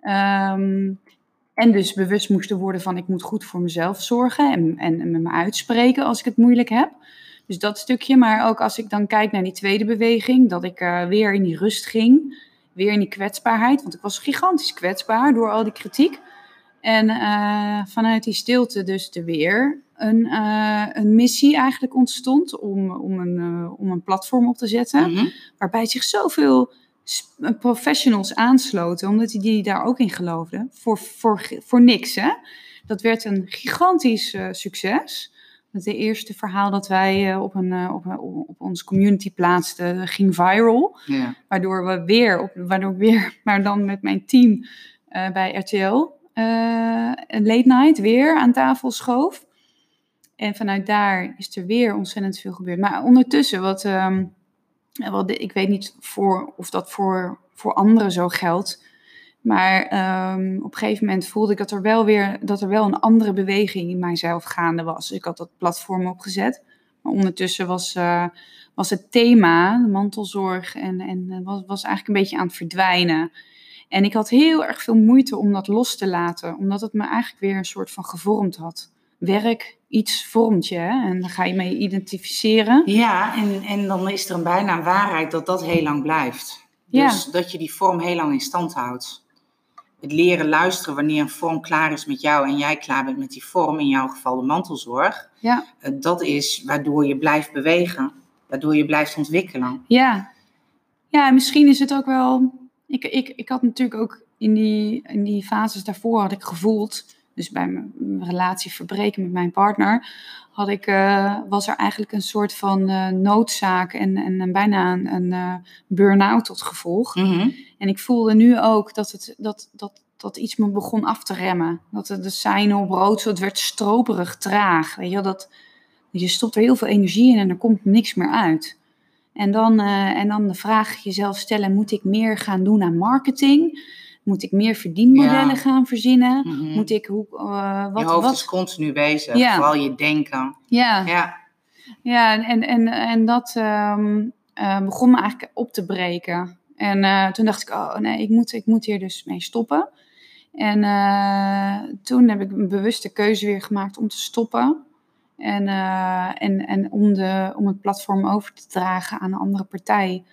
C: Ehm, en dus bewust moesten worden van ik moet goed voor mezelf zorgen. En, en, en me uitspreken als ik het moeilijk heb. Dus dat stukje. Maar ook als ik dan kijk naar die tweede beweging. Dat ik eh, weer in die rust ging. Weer in die kwetsbaarheid. Want ik was gigantisch kwetsbaar door al die kritiek. En eh, vanuit die stilte dus er weer een, eh, een missie eigenlijk ontstond om, om, een, om een platform op te zetten.
B: Mhm.
C: Waarbij zich zoveel professionals aansloten, omdat die, die daar ook in geloofden. Voor, voor, voor niks, hè. Dat werd een gigantisch succes. Het eerste verhaal dat wij eh, op, een, eh, op, een- op onze community plaatsten ging viral.
B: Ja.
C: Waardoor we weer, op, waardoor weer, maar dan met mijn team eh, bij RTL, een late night weer aan tafel schoof. En vanuit daar is er weer ontzettend veel gebeurd. Maar ondertussen, wat, ehm, wat ik weet niet voor, of dat voor, voor anderen zo geldt. Maar ehm, op een gegeven moment voelde ik dat er wel weer dat er wel een andere beweging in mijzelf gaande was. Dus ik had dat platform opgezet. Maar ondertussen was, eh, was het thema, de mantelzorg, en, en eh, was, was eigenlijk een beetje aan het verdwijnen. En ik had heel erg veel moeite om dat los te laten, omdat het me eigenlijk weer een soort van gevormd had. Werk, iets vormt je hè? en dan ga je mee identificeren.
B: Ja, en, en dan is er een bijna waarheid dat dat heel lang blijft.
C: Ja.
B: Dus dat je die vorm heel lang in stand houdt. Het leren luisteren wanneer een vorm klaar is met jou en jij klaar bent met die vorm, in jouw geval de mantelzorg,
C: Ja,
B: eh, dat is waardoor je blijft bewegen, waardoor je blijft ontwikkelen.
C: ja. Ja, en misschien is het ook wel. Ik, ik, ik had natuurlijk ook in die, in die fases daarvoor had ik gevoeld. Dus bij mijn relatie verbreken met mijn partner. Had ik, eh, was er eigenlijk een soort van eh, noodzaak en, en, en bijna een, een eh, burn-out tot gevolg.
B: Mhm.
C: En ik voelde nu ook dat, het, dat, dat, dat iets me begon af te remmen. Dat het de seinen op rood, zo, het werd stroperig, traag. Weet je, dat, je stopt er heel veel energie in en er komt niks meer uit. En dan, en dan de vraag jezelf stellen, moet ik meer gaan doen aan marketing? Moet ik meer verdienmodellen
B: Ja.
C: gaan verzinnen? Moet ik, hoe, eh, wat,
B: je hoofd
C: wat?
B: is continu bezig,
C: Ja.
B: vooral je denken.
C: Ja,
B: Ja,
C: ja, en, en, en dat ehm, eh, begon me eigenlijk op te breken. En eh, toen dacht ik, oh nee, ik moet, ik moet hier dus mee stoppen. En toen heb ik een bewuste keuze weer gemaakt om te stoppen. En, en, en om, de, om het platform over te dragen aan een andere partij.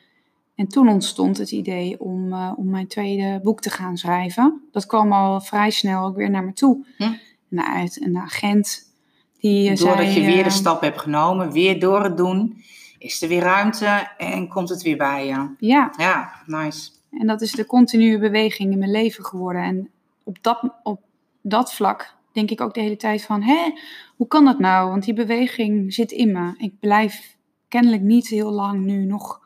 C: En toen ontstond het idee om, eh, om mijn tweede boek te gaan schrijven. Dat kwam al vrij snel ook weer naar me toe.
B: Hm.
C: En uit een agent die eh,
B: doordat
C: zei...
B: je weer de
C: eh,
B: stap hebt genomen, weer door het doen, is er weer ruimte en komt het weer bij je.
C: Ja,
B: Ja, nice.
C: En dat is de continue beweging in mijn leven geworden. En op dat, op dat vlak denk ik ook de hele tijd van, hé, hoe kan dat nou? Want die beweging zit in me. Ik blijf kennelijk niet heel lang nu nog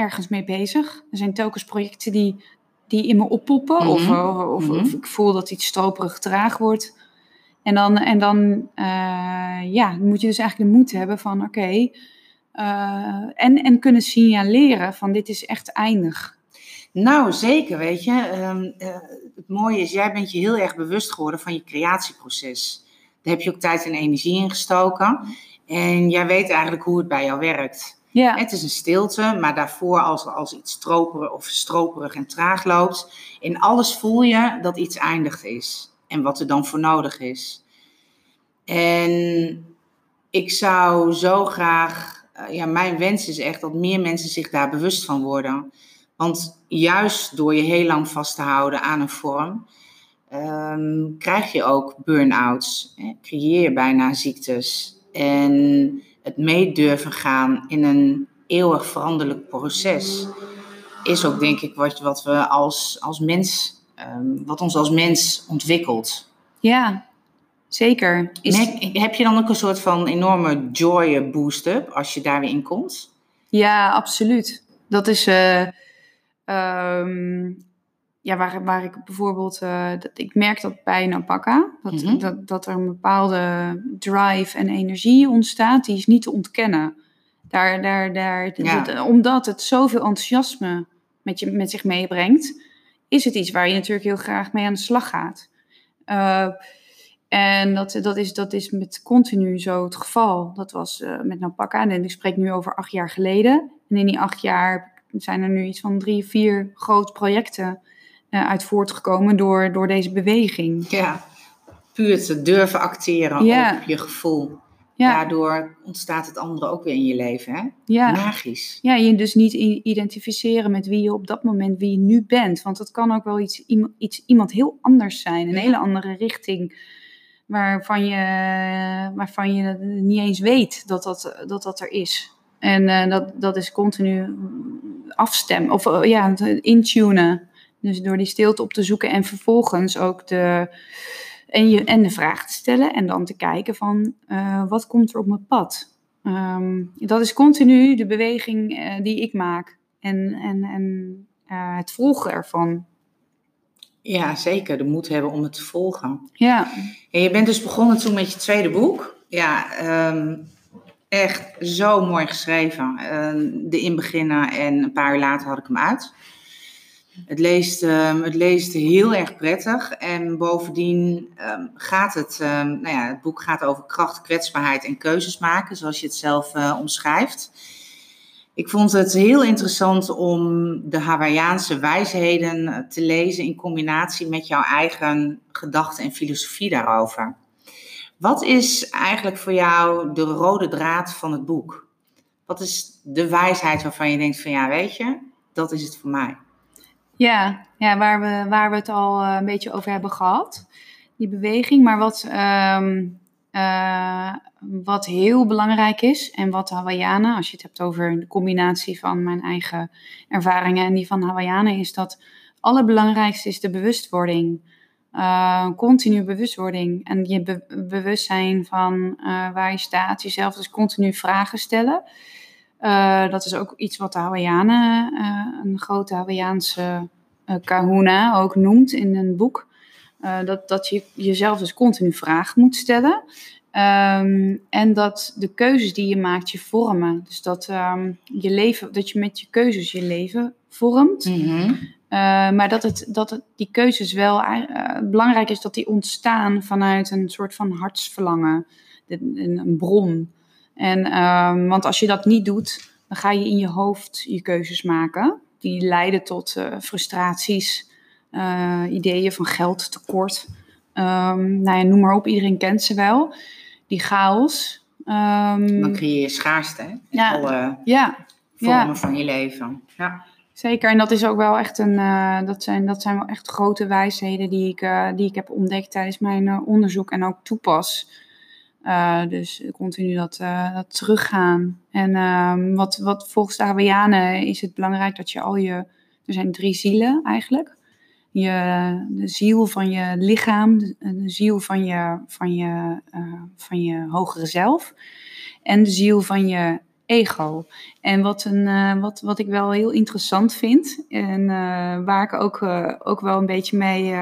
C: ergens mee bezig. Er zijn telkens projecten die, die in me oppoppen. Of,
B: Mhm.
C: of, of,
B: Mhm.
C: of ik voel dat iets stroperig traag wordt. En dan, en dan eh, ja, moet je dus eigenlijk de moed hebben van, oké... eh, en, en kunnen signaleren van dit is echt eindig.
B: Nou, zeker, weet je. Ehm, eh, het mooie is, jij bent je heel erg bewust geworden van je creatieproces. Daar heb je ook tijd en energie in gestoken. En jij weet eigenlijk hoe het bij jou werkt.
C: Ja.
B: Het is een stilte, maar daarvoor als, als iets stroperig of stroperig en traag loopt, in alles voel je dat iets eindigd is. En wat er dan voor nodig is. En ik zou zo graag, eh, ja, mijn wens is echt dat meer mensen zich daar bewust van worden. Want juist door je heel lang vast te houden aan een vorm, ehm, krijg je ook burn-outs. Creëer je bijna ziektes. En het mee durven gaan in een eeuwig veranderlijk proces is ook denk ik wat, wat we als, als mens, ehm, wat ons als mens ontwikkelt.
C: Ja, zeker. Is,
B: Merk- heb je dan ook een soort van enorme joy boost-up als je daar weer in komt?
C: Ja, absoluut. Dat is eh, ehm, ja, waar, waar ik bijvoorbeeld, eh, dat, ik merk dat bij een alpaca, dat,
B: Mhm.
C: dat, dat er een bepaalde drive en energie ontstaat, die is niet te ontkennen. Daar, daar, daar,
B: Ja.
C: dat- omdat het zoveel enthousiasme met, je, met zich meebrengt, is het iets waar je natuurlijk heel graag mee aan de slag gaat. Eh, En dat, dat, is, dat is met continu zo het geval. Dat was uh, met Napaka. En ik spreek nu over acht jaar geleden. En in die acht jaar zijn er nu iets van drie, vier grote projecten uit voortgekomen door, door deze beweging.
B: Ja, puur te durven acteren
C: Ja.
B: op je gevoel.
C: Ja,
B: Daardoor ontstaat het andere ook weer in je leven. Hè?
C: ja.
B: Magisch.
C: Ja, je dus niet identificeren met wie je op dat moment, wie je nu bent. Want dat kan ook wel iets, iets, iemand heel anders zijn. Een
B: Ja.
C: hele andere richting. Waarvan je, waarvan je niet eens weet dat dat, dat, dat er is. En eh, dat, dat is continu afstemmen. Of eh, ja, intunen. Dus door die stilte op te zoeken en vervolgens ook de, en, je, en de vraag te stellen. En dan te kijken van eh, wat komt er op mijn pad. Ehm, dat is continu de beweging eh, die ik maak. En, en, en eh, het volgen ervan.
B: Ja, zeker. De moed hebben om het te volgen.
C: Ja,
B: En je bent dus begonnen toen met je tweede boek. Ja, ehm, echt zo mooi geschreven. Ehm, de inbeginnen en een paar uur later had ik hem uit. Het leest, ehm, het leest heel erg prettig. En bovendien ehm, gaat het, ehm, nou ja, het boek gaat over kracht, kwetsbaarheid en keuzes maken, zoals je het zelf eh, omschrijft. Ik vond het heel interessant om de Hawaïaanse wijsheden eh, te lezen in combinatie met jouw eigen gedachten en filosofie daarover. Wat is eigenlijk voor jou de rode draad van het boek? Wat is de wijsheid waarvan je denkt van ja, weet je, dat is het voor mij.
C: Ja, ja waar, we, waar we het al eh, een beetje over hebben gehad. Die beweging. Maar wat, ehm, eh, wat heel belangrijk is. En wat de Hawaiianen, als je het hebt over de combinatie van mijn eigen ervaringen en die van Hawaiianen. Is dat het allerbelangrijkste is de bewustwording. Eh, continu bewustwording. En je be- bewustzijn van waar je staat. Jezelf dus continu vragen stellen. Eh, dat is ook iets wat de Hawaiianen, eh, een grote Hawaiiaanse eh, kahuna ook noemt in een boek. Dat, dat je jezelf dus continu vragen moet stellen. Ehm, en dat de keuzes die je maakt je vormen. Dus dat, ehm, je leven, dat je met je keuzes je leven vormt.
B: Mhm.
C: Maar dat, het, dat het, die keuzes wel belangrijk is dat die ontstaan vanuit een soort van hartsverlangen, een bron. En, ehm, want als je dat niet doet, dan ga je in je hoofd je keuzes maken. Die leiden tot eh, frustraties, eh, ideeën van geldtekort. Ehm nou ja, noem maar op, iedereen kent ze wel. Die chaos. Ehm,
B: Dan creëer je schaarste hè? in
C: Ja.
B: alle
C: ja,
B: vormen
C: Ja.
B: van je leven. Ja.
C: Zeker, en dat is ook wel echt een, eh, dat, zijn, dat zijn wel echt grote wijsheden die ik, die ik heb ontdekt tijdens mijn onderzoek en ook toepas. Eh, dus continu dat, eh, dat teruggaan. En ehm, wat, wat volgens de Hawaiianen is het belangrijk dat je al je, er zijn drie zielen eigenlijk. Je, de ziel van je lichaam, de, de ziel van je, van, je, eh, van je hogere zelf en de ziel van je ego. En wat, een, eh, wat, wat ik wel heel interessant vind en eh, waar ik ook, eh, ook wel een beetje mee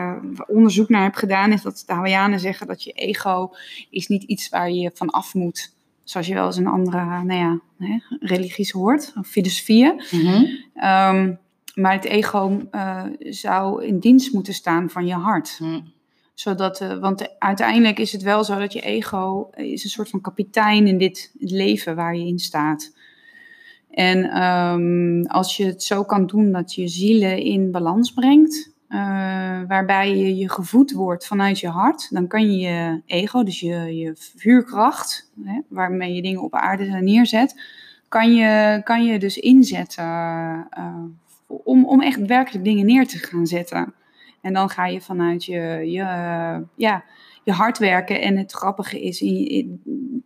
C: onderzoek naar heb gedaan, is dat de Hawaiianen zeggen dat je ego is niet iets waar je van af moet. Zoals je wel eens in andere nou ja, hè, religies hoort, of filosofieën.
B: Mhm.
C: Ehm, maar het ego zou in dienst moeten staan van je hart
B: Mhm.
C: Zodat, eh, want uiteindelijk is het wel zo dat je ego is een soort van kapitein in dit leven waar je in staat. En ehm, als je het zo kan doen dat je zielen in balans brengt, eh, waarbij je je gevoed wordt vanuit je hart, dan kan je je ego, dus je, je vuurkracht, hè, waarmee je dingen op aarde neerzet, kan je, kan je dus inzetten eh, om, om echt werkelijk dingen neer te gaan zetten. En dan ga je vanuit je, je, ja, je hard werken. En het grappige is,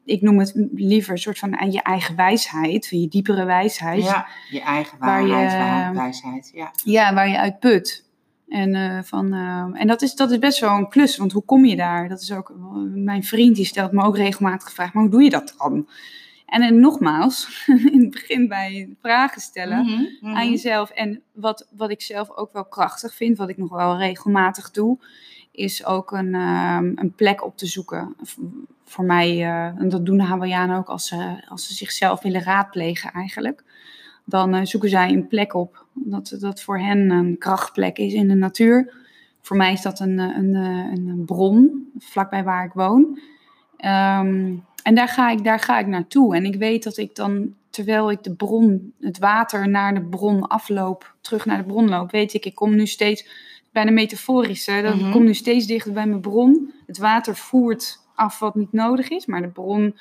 C: ik noem het liever een soort van aan je eigen wijsheid, je diepere wijsheid.
B: Ja, je eigen
C: Waar je-
B: waarheid, waar- wijsheid. Ja.
C: Ja, waar je uit put. En, eh, van, eh, en dat, is, dat is best wel een klus, want hoe kom je daar? Dat is ook, mijn vriend die stelt me ook regelmatig vraag, maar hoe doe je dat dan? En, en nogmaals, in het begin bij vragen stellen
B: Mhm, mhm.
C: aan jezelf. En wat, wat ik zelf ook wel krachtig vind, wat ik nog wel regelmatig doe, is ook een, ehm, een plek op te zoeken. Voor mij, eh, en dat doen de Hawaiianen ook als ze, als ze zichzelf willen raadplegen eigenlijk. Dan eh, zoeken zij een plek op dat, dat voor hen een krachtplek is in de natuur. Voor mij is dat een, een, een bron, vlakbij waar ik woon. Ehm, en daar ga, ik, daar ga ik naartoe. En ik weet dat ik dan, terwijl ik de bron, het water naar de bron afloop, terug naar de bron loop, weet ik, ik kom nu steeds, bijna metaforische, dat ik kom nu steeds dichter bij mijn bron. Het water voert af wat niet nodig is, maar de bron,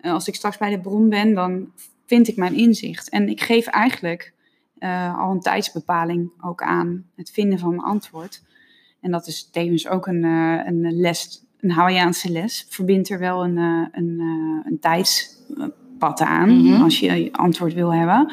C: eh, als ik straks bij de bron ben, dan vind ik mijn inzicht. En ik geef eigenlijk uh, al een tijdsbepaling ook aan het vinden van mijn antwoord. En dat is tevens ook een, uh, een les, een Hawaiiaanse les. Verbindt er wel een, uh, een, een tijdspad aan mm -hmm. als je antwoord wil hebben.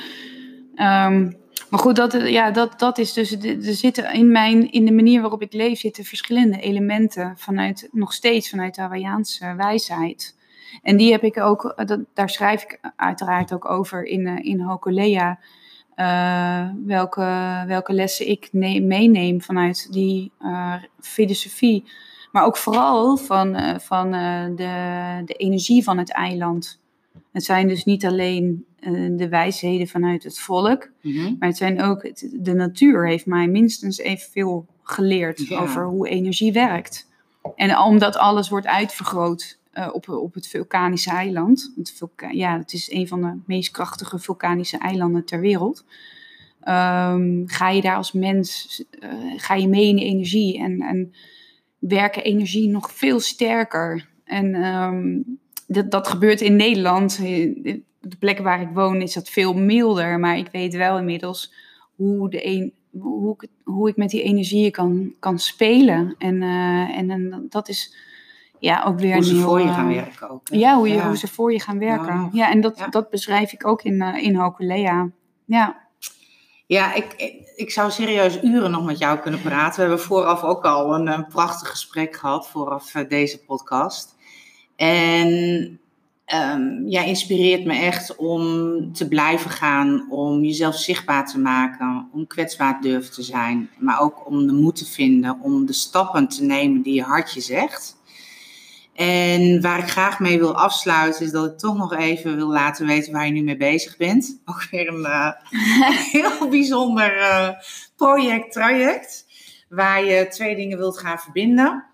C: Um, maar goed, dat, ja, dat, dat is dus. Er zitten in, mijn, in de manier waarop ik leef, zitten verschillende elementen vanuit, nog steeds vanuit de Hawaiiaanse wijsheid. En die heb ik ook, dat, daar schrijf ik uiteraard ook over in, in Hokulea. Uh, welke, welke lessen ik neem, meeneem vanuit die uh, filosofie. Maar ook vooral van, uh, van de, de energie van het eiland. Het zijn dus niet alleen de wijsheden vanuit het volk, mm -hmm. maar het zijn ook, de natuur heeft mij minstens evenveel geleerd ja. over hoe energie werkt. En omdat alles wordt uitvergroot uh, op, op het vulkanische eiland. Het, vulka ja, het is een van de meest krachtige vulkanische eilanden ter wereld. Um, ga je daar als mens, uh, ga je mee in de energie en, en werken energie nog veel sterker. En um, dat, dat gebeurt in Nederland. De plek waar ik woon is dat veel milder, maar ik weet wel inmiddels hoe, de een, hoe, ik, hoe ik met die energieën kan, kan spelen. En, uh, en, en dat is ja, ook weer
B: hoe ze voor je gaan werken ook.
C: Ja, hoe, je, ja. hoe ze voor je gaan werken. Ja, ja en dat,
B: ja.
C: dat beschrijf ik ook in, uh, in Hokulea. Ja.
B: Ja, ik, ik, zou serieus uren nog met jou kunnen praten. We hebben vooraf ook al een, een prachtig gesprek gehad, vooraf uh, deze podcast. En um, jij inspireert me echt om te blijven gaan, om jezelf zichtbaar te maken, om kwetsbaar durven te zijn. Maar ook om de moed te vinden, om de stappen te nemen die je hartje zegt. En waar ik graag mee wil afsluiten, is dat ik toch nog even wil laten weten waar je nu mee bezig bent. Ook weer een uh, heel bijzonder uh, project, traject, waar je twee dingen wilt gaan verbinden.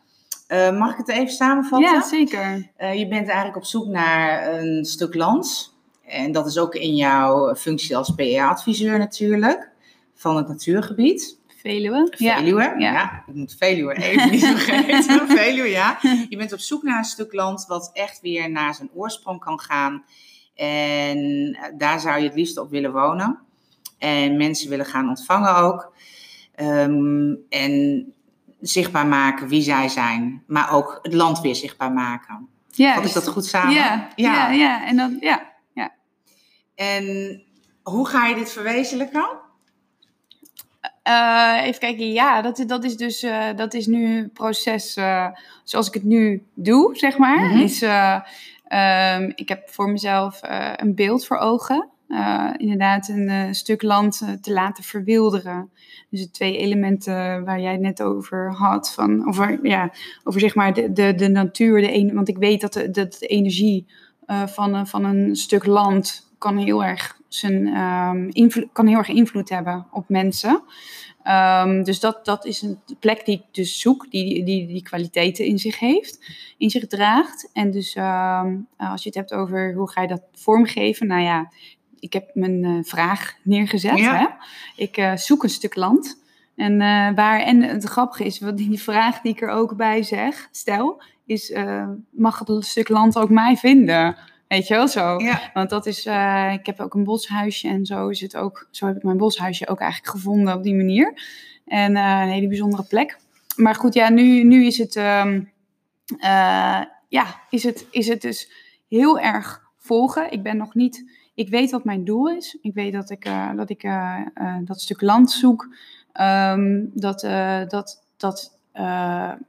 B: Uh, mag ik het even samenvatten?
C: Ja, zeker.
B: je bent eigenlijk op zoek naar een stuk land. En dat is ook in jouw functie als PR-adviseur natuurlijk, van het natuurgebied.
C: Veluwe.
B: Veluwe, ja. ja. Ik moet Veluwe even niet vergeten. Veluwe, ja. Je bent op zoek naar een stuk land wat echt weer naar zijn oorsprong kan gaan. En daar zou je het liefst op willen wonen. En mensen willen gaan ontvangen ook. Um, en zichtbaar maken wie zij zijn. Maar ook het land weer zichtbaar maken.
C: Ja,
B: Vat ik dat goed samen?
C: Ja, ja, ja. ja. En dan, ja, ja.
B: En hoe ga je dit verwezenlijken?
C: Uh, even kijken, ja, dat, dat is dus uh, dat is nu een proces uh, zoals ik het nu doe, zeg maar. Mm -hmm. is, um, ik heb voor mezelf een beeld voor ogen. inderdaad, een stuk land te laten verwilderen. Dus de twee elementen waar jij het net over had, van, over, ja, over zeg maar de, de, de natuur, de want ik weet dat de, de, de energie van, van een stuk land kan heel erg zijn um, invloed, kan heel erg invloed hebben op mensen. Um, dus dat, dat is een plek die ik dus zoek, die, die die kwaliteiten in zich heeft, in zich draagt. En dus um, als je het hebt over hoe ga je dat vormgeven, nou ja, ik heb mijn uh, vraag neergezet. Ja. Hè? Ik uh, zoek een stuk land. En, uh, waar, en het grappige is, wat die vraag die ik er ook bij zeg, stel, is mag het stuk land ook mij vinden? Weet je wel zo?
B: Ja.
C: Want dat is, uh, ik heb ook een boshuisje en zo is het ook, zo heb ik mijn boshuisje ook eigenlijk gevonden op die manier. En uh, een hele bijzondere plek. Maar goed, ja, nu, nu is het, um, uh, ja, is het, is het dus heel erg volgen. Ik ben nog niet, ik weet wat mijn doel is. Ik weet dat ik, dat, ik dat stuk land zoek. Um, dat, dat, dat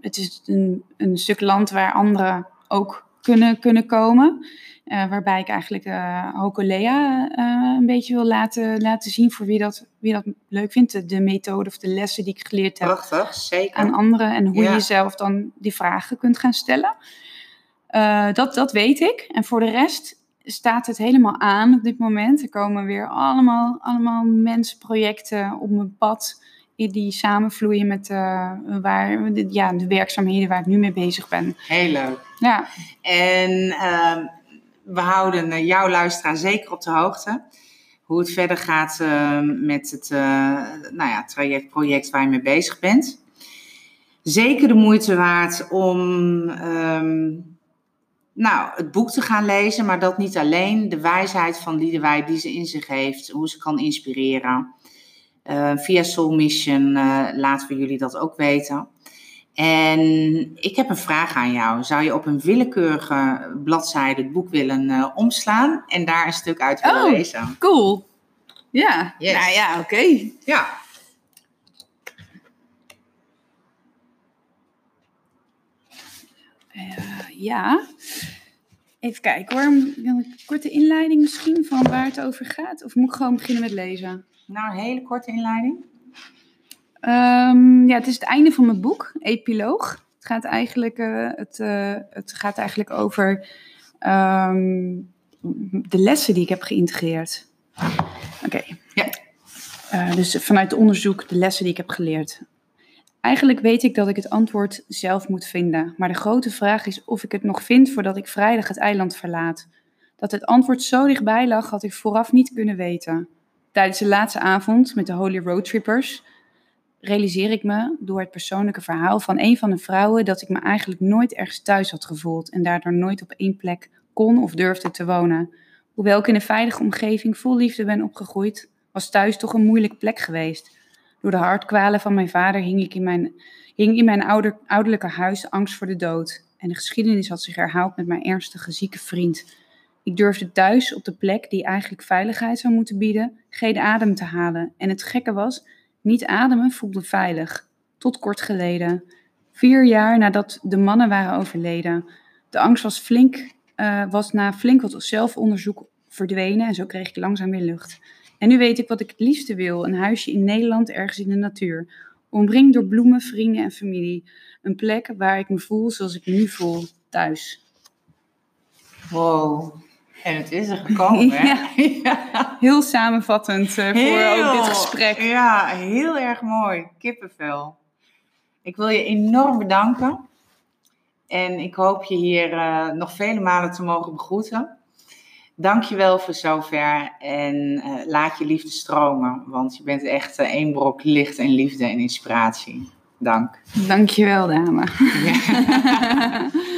C: het is een, een stuk land waar anderen ook kunnen, kunnen komen. Uh, waarbij ik eigenlijk uh, Hokulea uh, een beetje wil laten, laten zien voor wie dat, wie dat leuk vindt. De, de methode of de lessen die ik geleerd heb
B: Prachtig, zeker.
C: aan anderen. En hoe ja. je zelf dan die vragen kunt gaan stellen. dat, dat weet ik. En voor de rest staat het helemaal aan op dit moment. Er komen weer allemaal, allemaal mensprojecten op mijn pad. Die samenvloeien met uh, waar, de, ja, de werkzaamheden waar ik nu mee bezig ben.
B: Heel leuk.
C: Ja.
B: En uh, we houden eh, jouw luisteraar zeker op de hoogte. Hoe het verder gaat uh, met het nou ja, traject, project waar je mee bezig bent. Zeker de moeite waard om um, nou, het boek te gaan lezen, maar dat niet alleen. De wijsheid van Liedewij die ze in zich heeft, hoe ze kan inspireren. Uh, via Soul Mission uh, laten we jullie dat ook weten. En ik heb een vraag aan jou. Zou je op een willekeurige bladzijde het boek willen uh, omslaan en daar een stuk uit willen
C: oh,
B: lezen?
C: Cool. Ja, yes. nou ja, oké. Okay.
B: Ja.
C: ja. Even kijken hoor. Een korte inleiding misschien van waar het over gaat? Of moet ik gewoon beginnen met lezen?
B: Nou, een hele korte inleiding.
C: Um, ja, het is het einde van mijn boek, Epiloog. Het gaat eigenlijk, uh, het, uh, het gaat eigenlijk over um, de lessen die ik heb geïntegreerd. Oké. Okay.
B: Ja.
C: Uh, dus vanuit onderzoek de lessen die ik heb geleerd. Eigenlijk weet ik dat ik het antwoord zelf moet vinden, maar de grote vraag is of ik het nog vind voordat ik vrijdag het eiland verlaat. Dat het antwoord zo dichtbij lag, had ik vooraf niet kunnen weten. Tijdens de laatste avond met de Holy Road Trippers realiseer ik me door het persoonlijke verhaal van een van de vrouwen dat ik me eigenlijk nooit ergens thuis had gevoeld en daardoor nooit op één plek kon of durfde te wonen. Hoewel ik in een veilige omgeving vol liefde ben opgegroeid, was thuis toch een moeilijke plek geweest. Door de hartkwalen van mijn vader hing, ik in mijn, hing in mijn ouder, ouderlijke huis angst voor de dood. En de geschiedenis had zich herhaald met mijn ernstige zieke vriend. Ik durfde thuis op de plek die eigenlijk veiligheid zou moeten bieden, geen adem te halen. En het gekke was, niet ademen voelde veilig. Tot kort geleden. Vier jaar nadat de mannen waren overleden. De angst was, flink, uh, was na flink wat zelfonderzoek verdwenen en zo kreeg ik langzaam weer lucht. En nu weet ik wat ik het liefste wil: een huisje in Nederland, ergens in de natuur. Omringd door bloemen, vrienden en familie. Een plek waar ik me voel zoals ik nu voel, thuis.
B: Wow. En het is er gekomen, hè?
C: Ja. ja. Heel samenvattend uh, voor heel, ook dit gesprek.
B: Ja, heel erg mooi. Kippenvel. Ik wil je enorm bedanken. En ik hoop je hier uh, nog vele malen te mogen begroeten. Dankjewel voor zover en uh, laat je liefde stromen, want je bent echt uh, één brok licht en liefde en inspiratie. Dank.
C: Dankjewel, dame. Ja.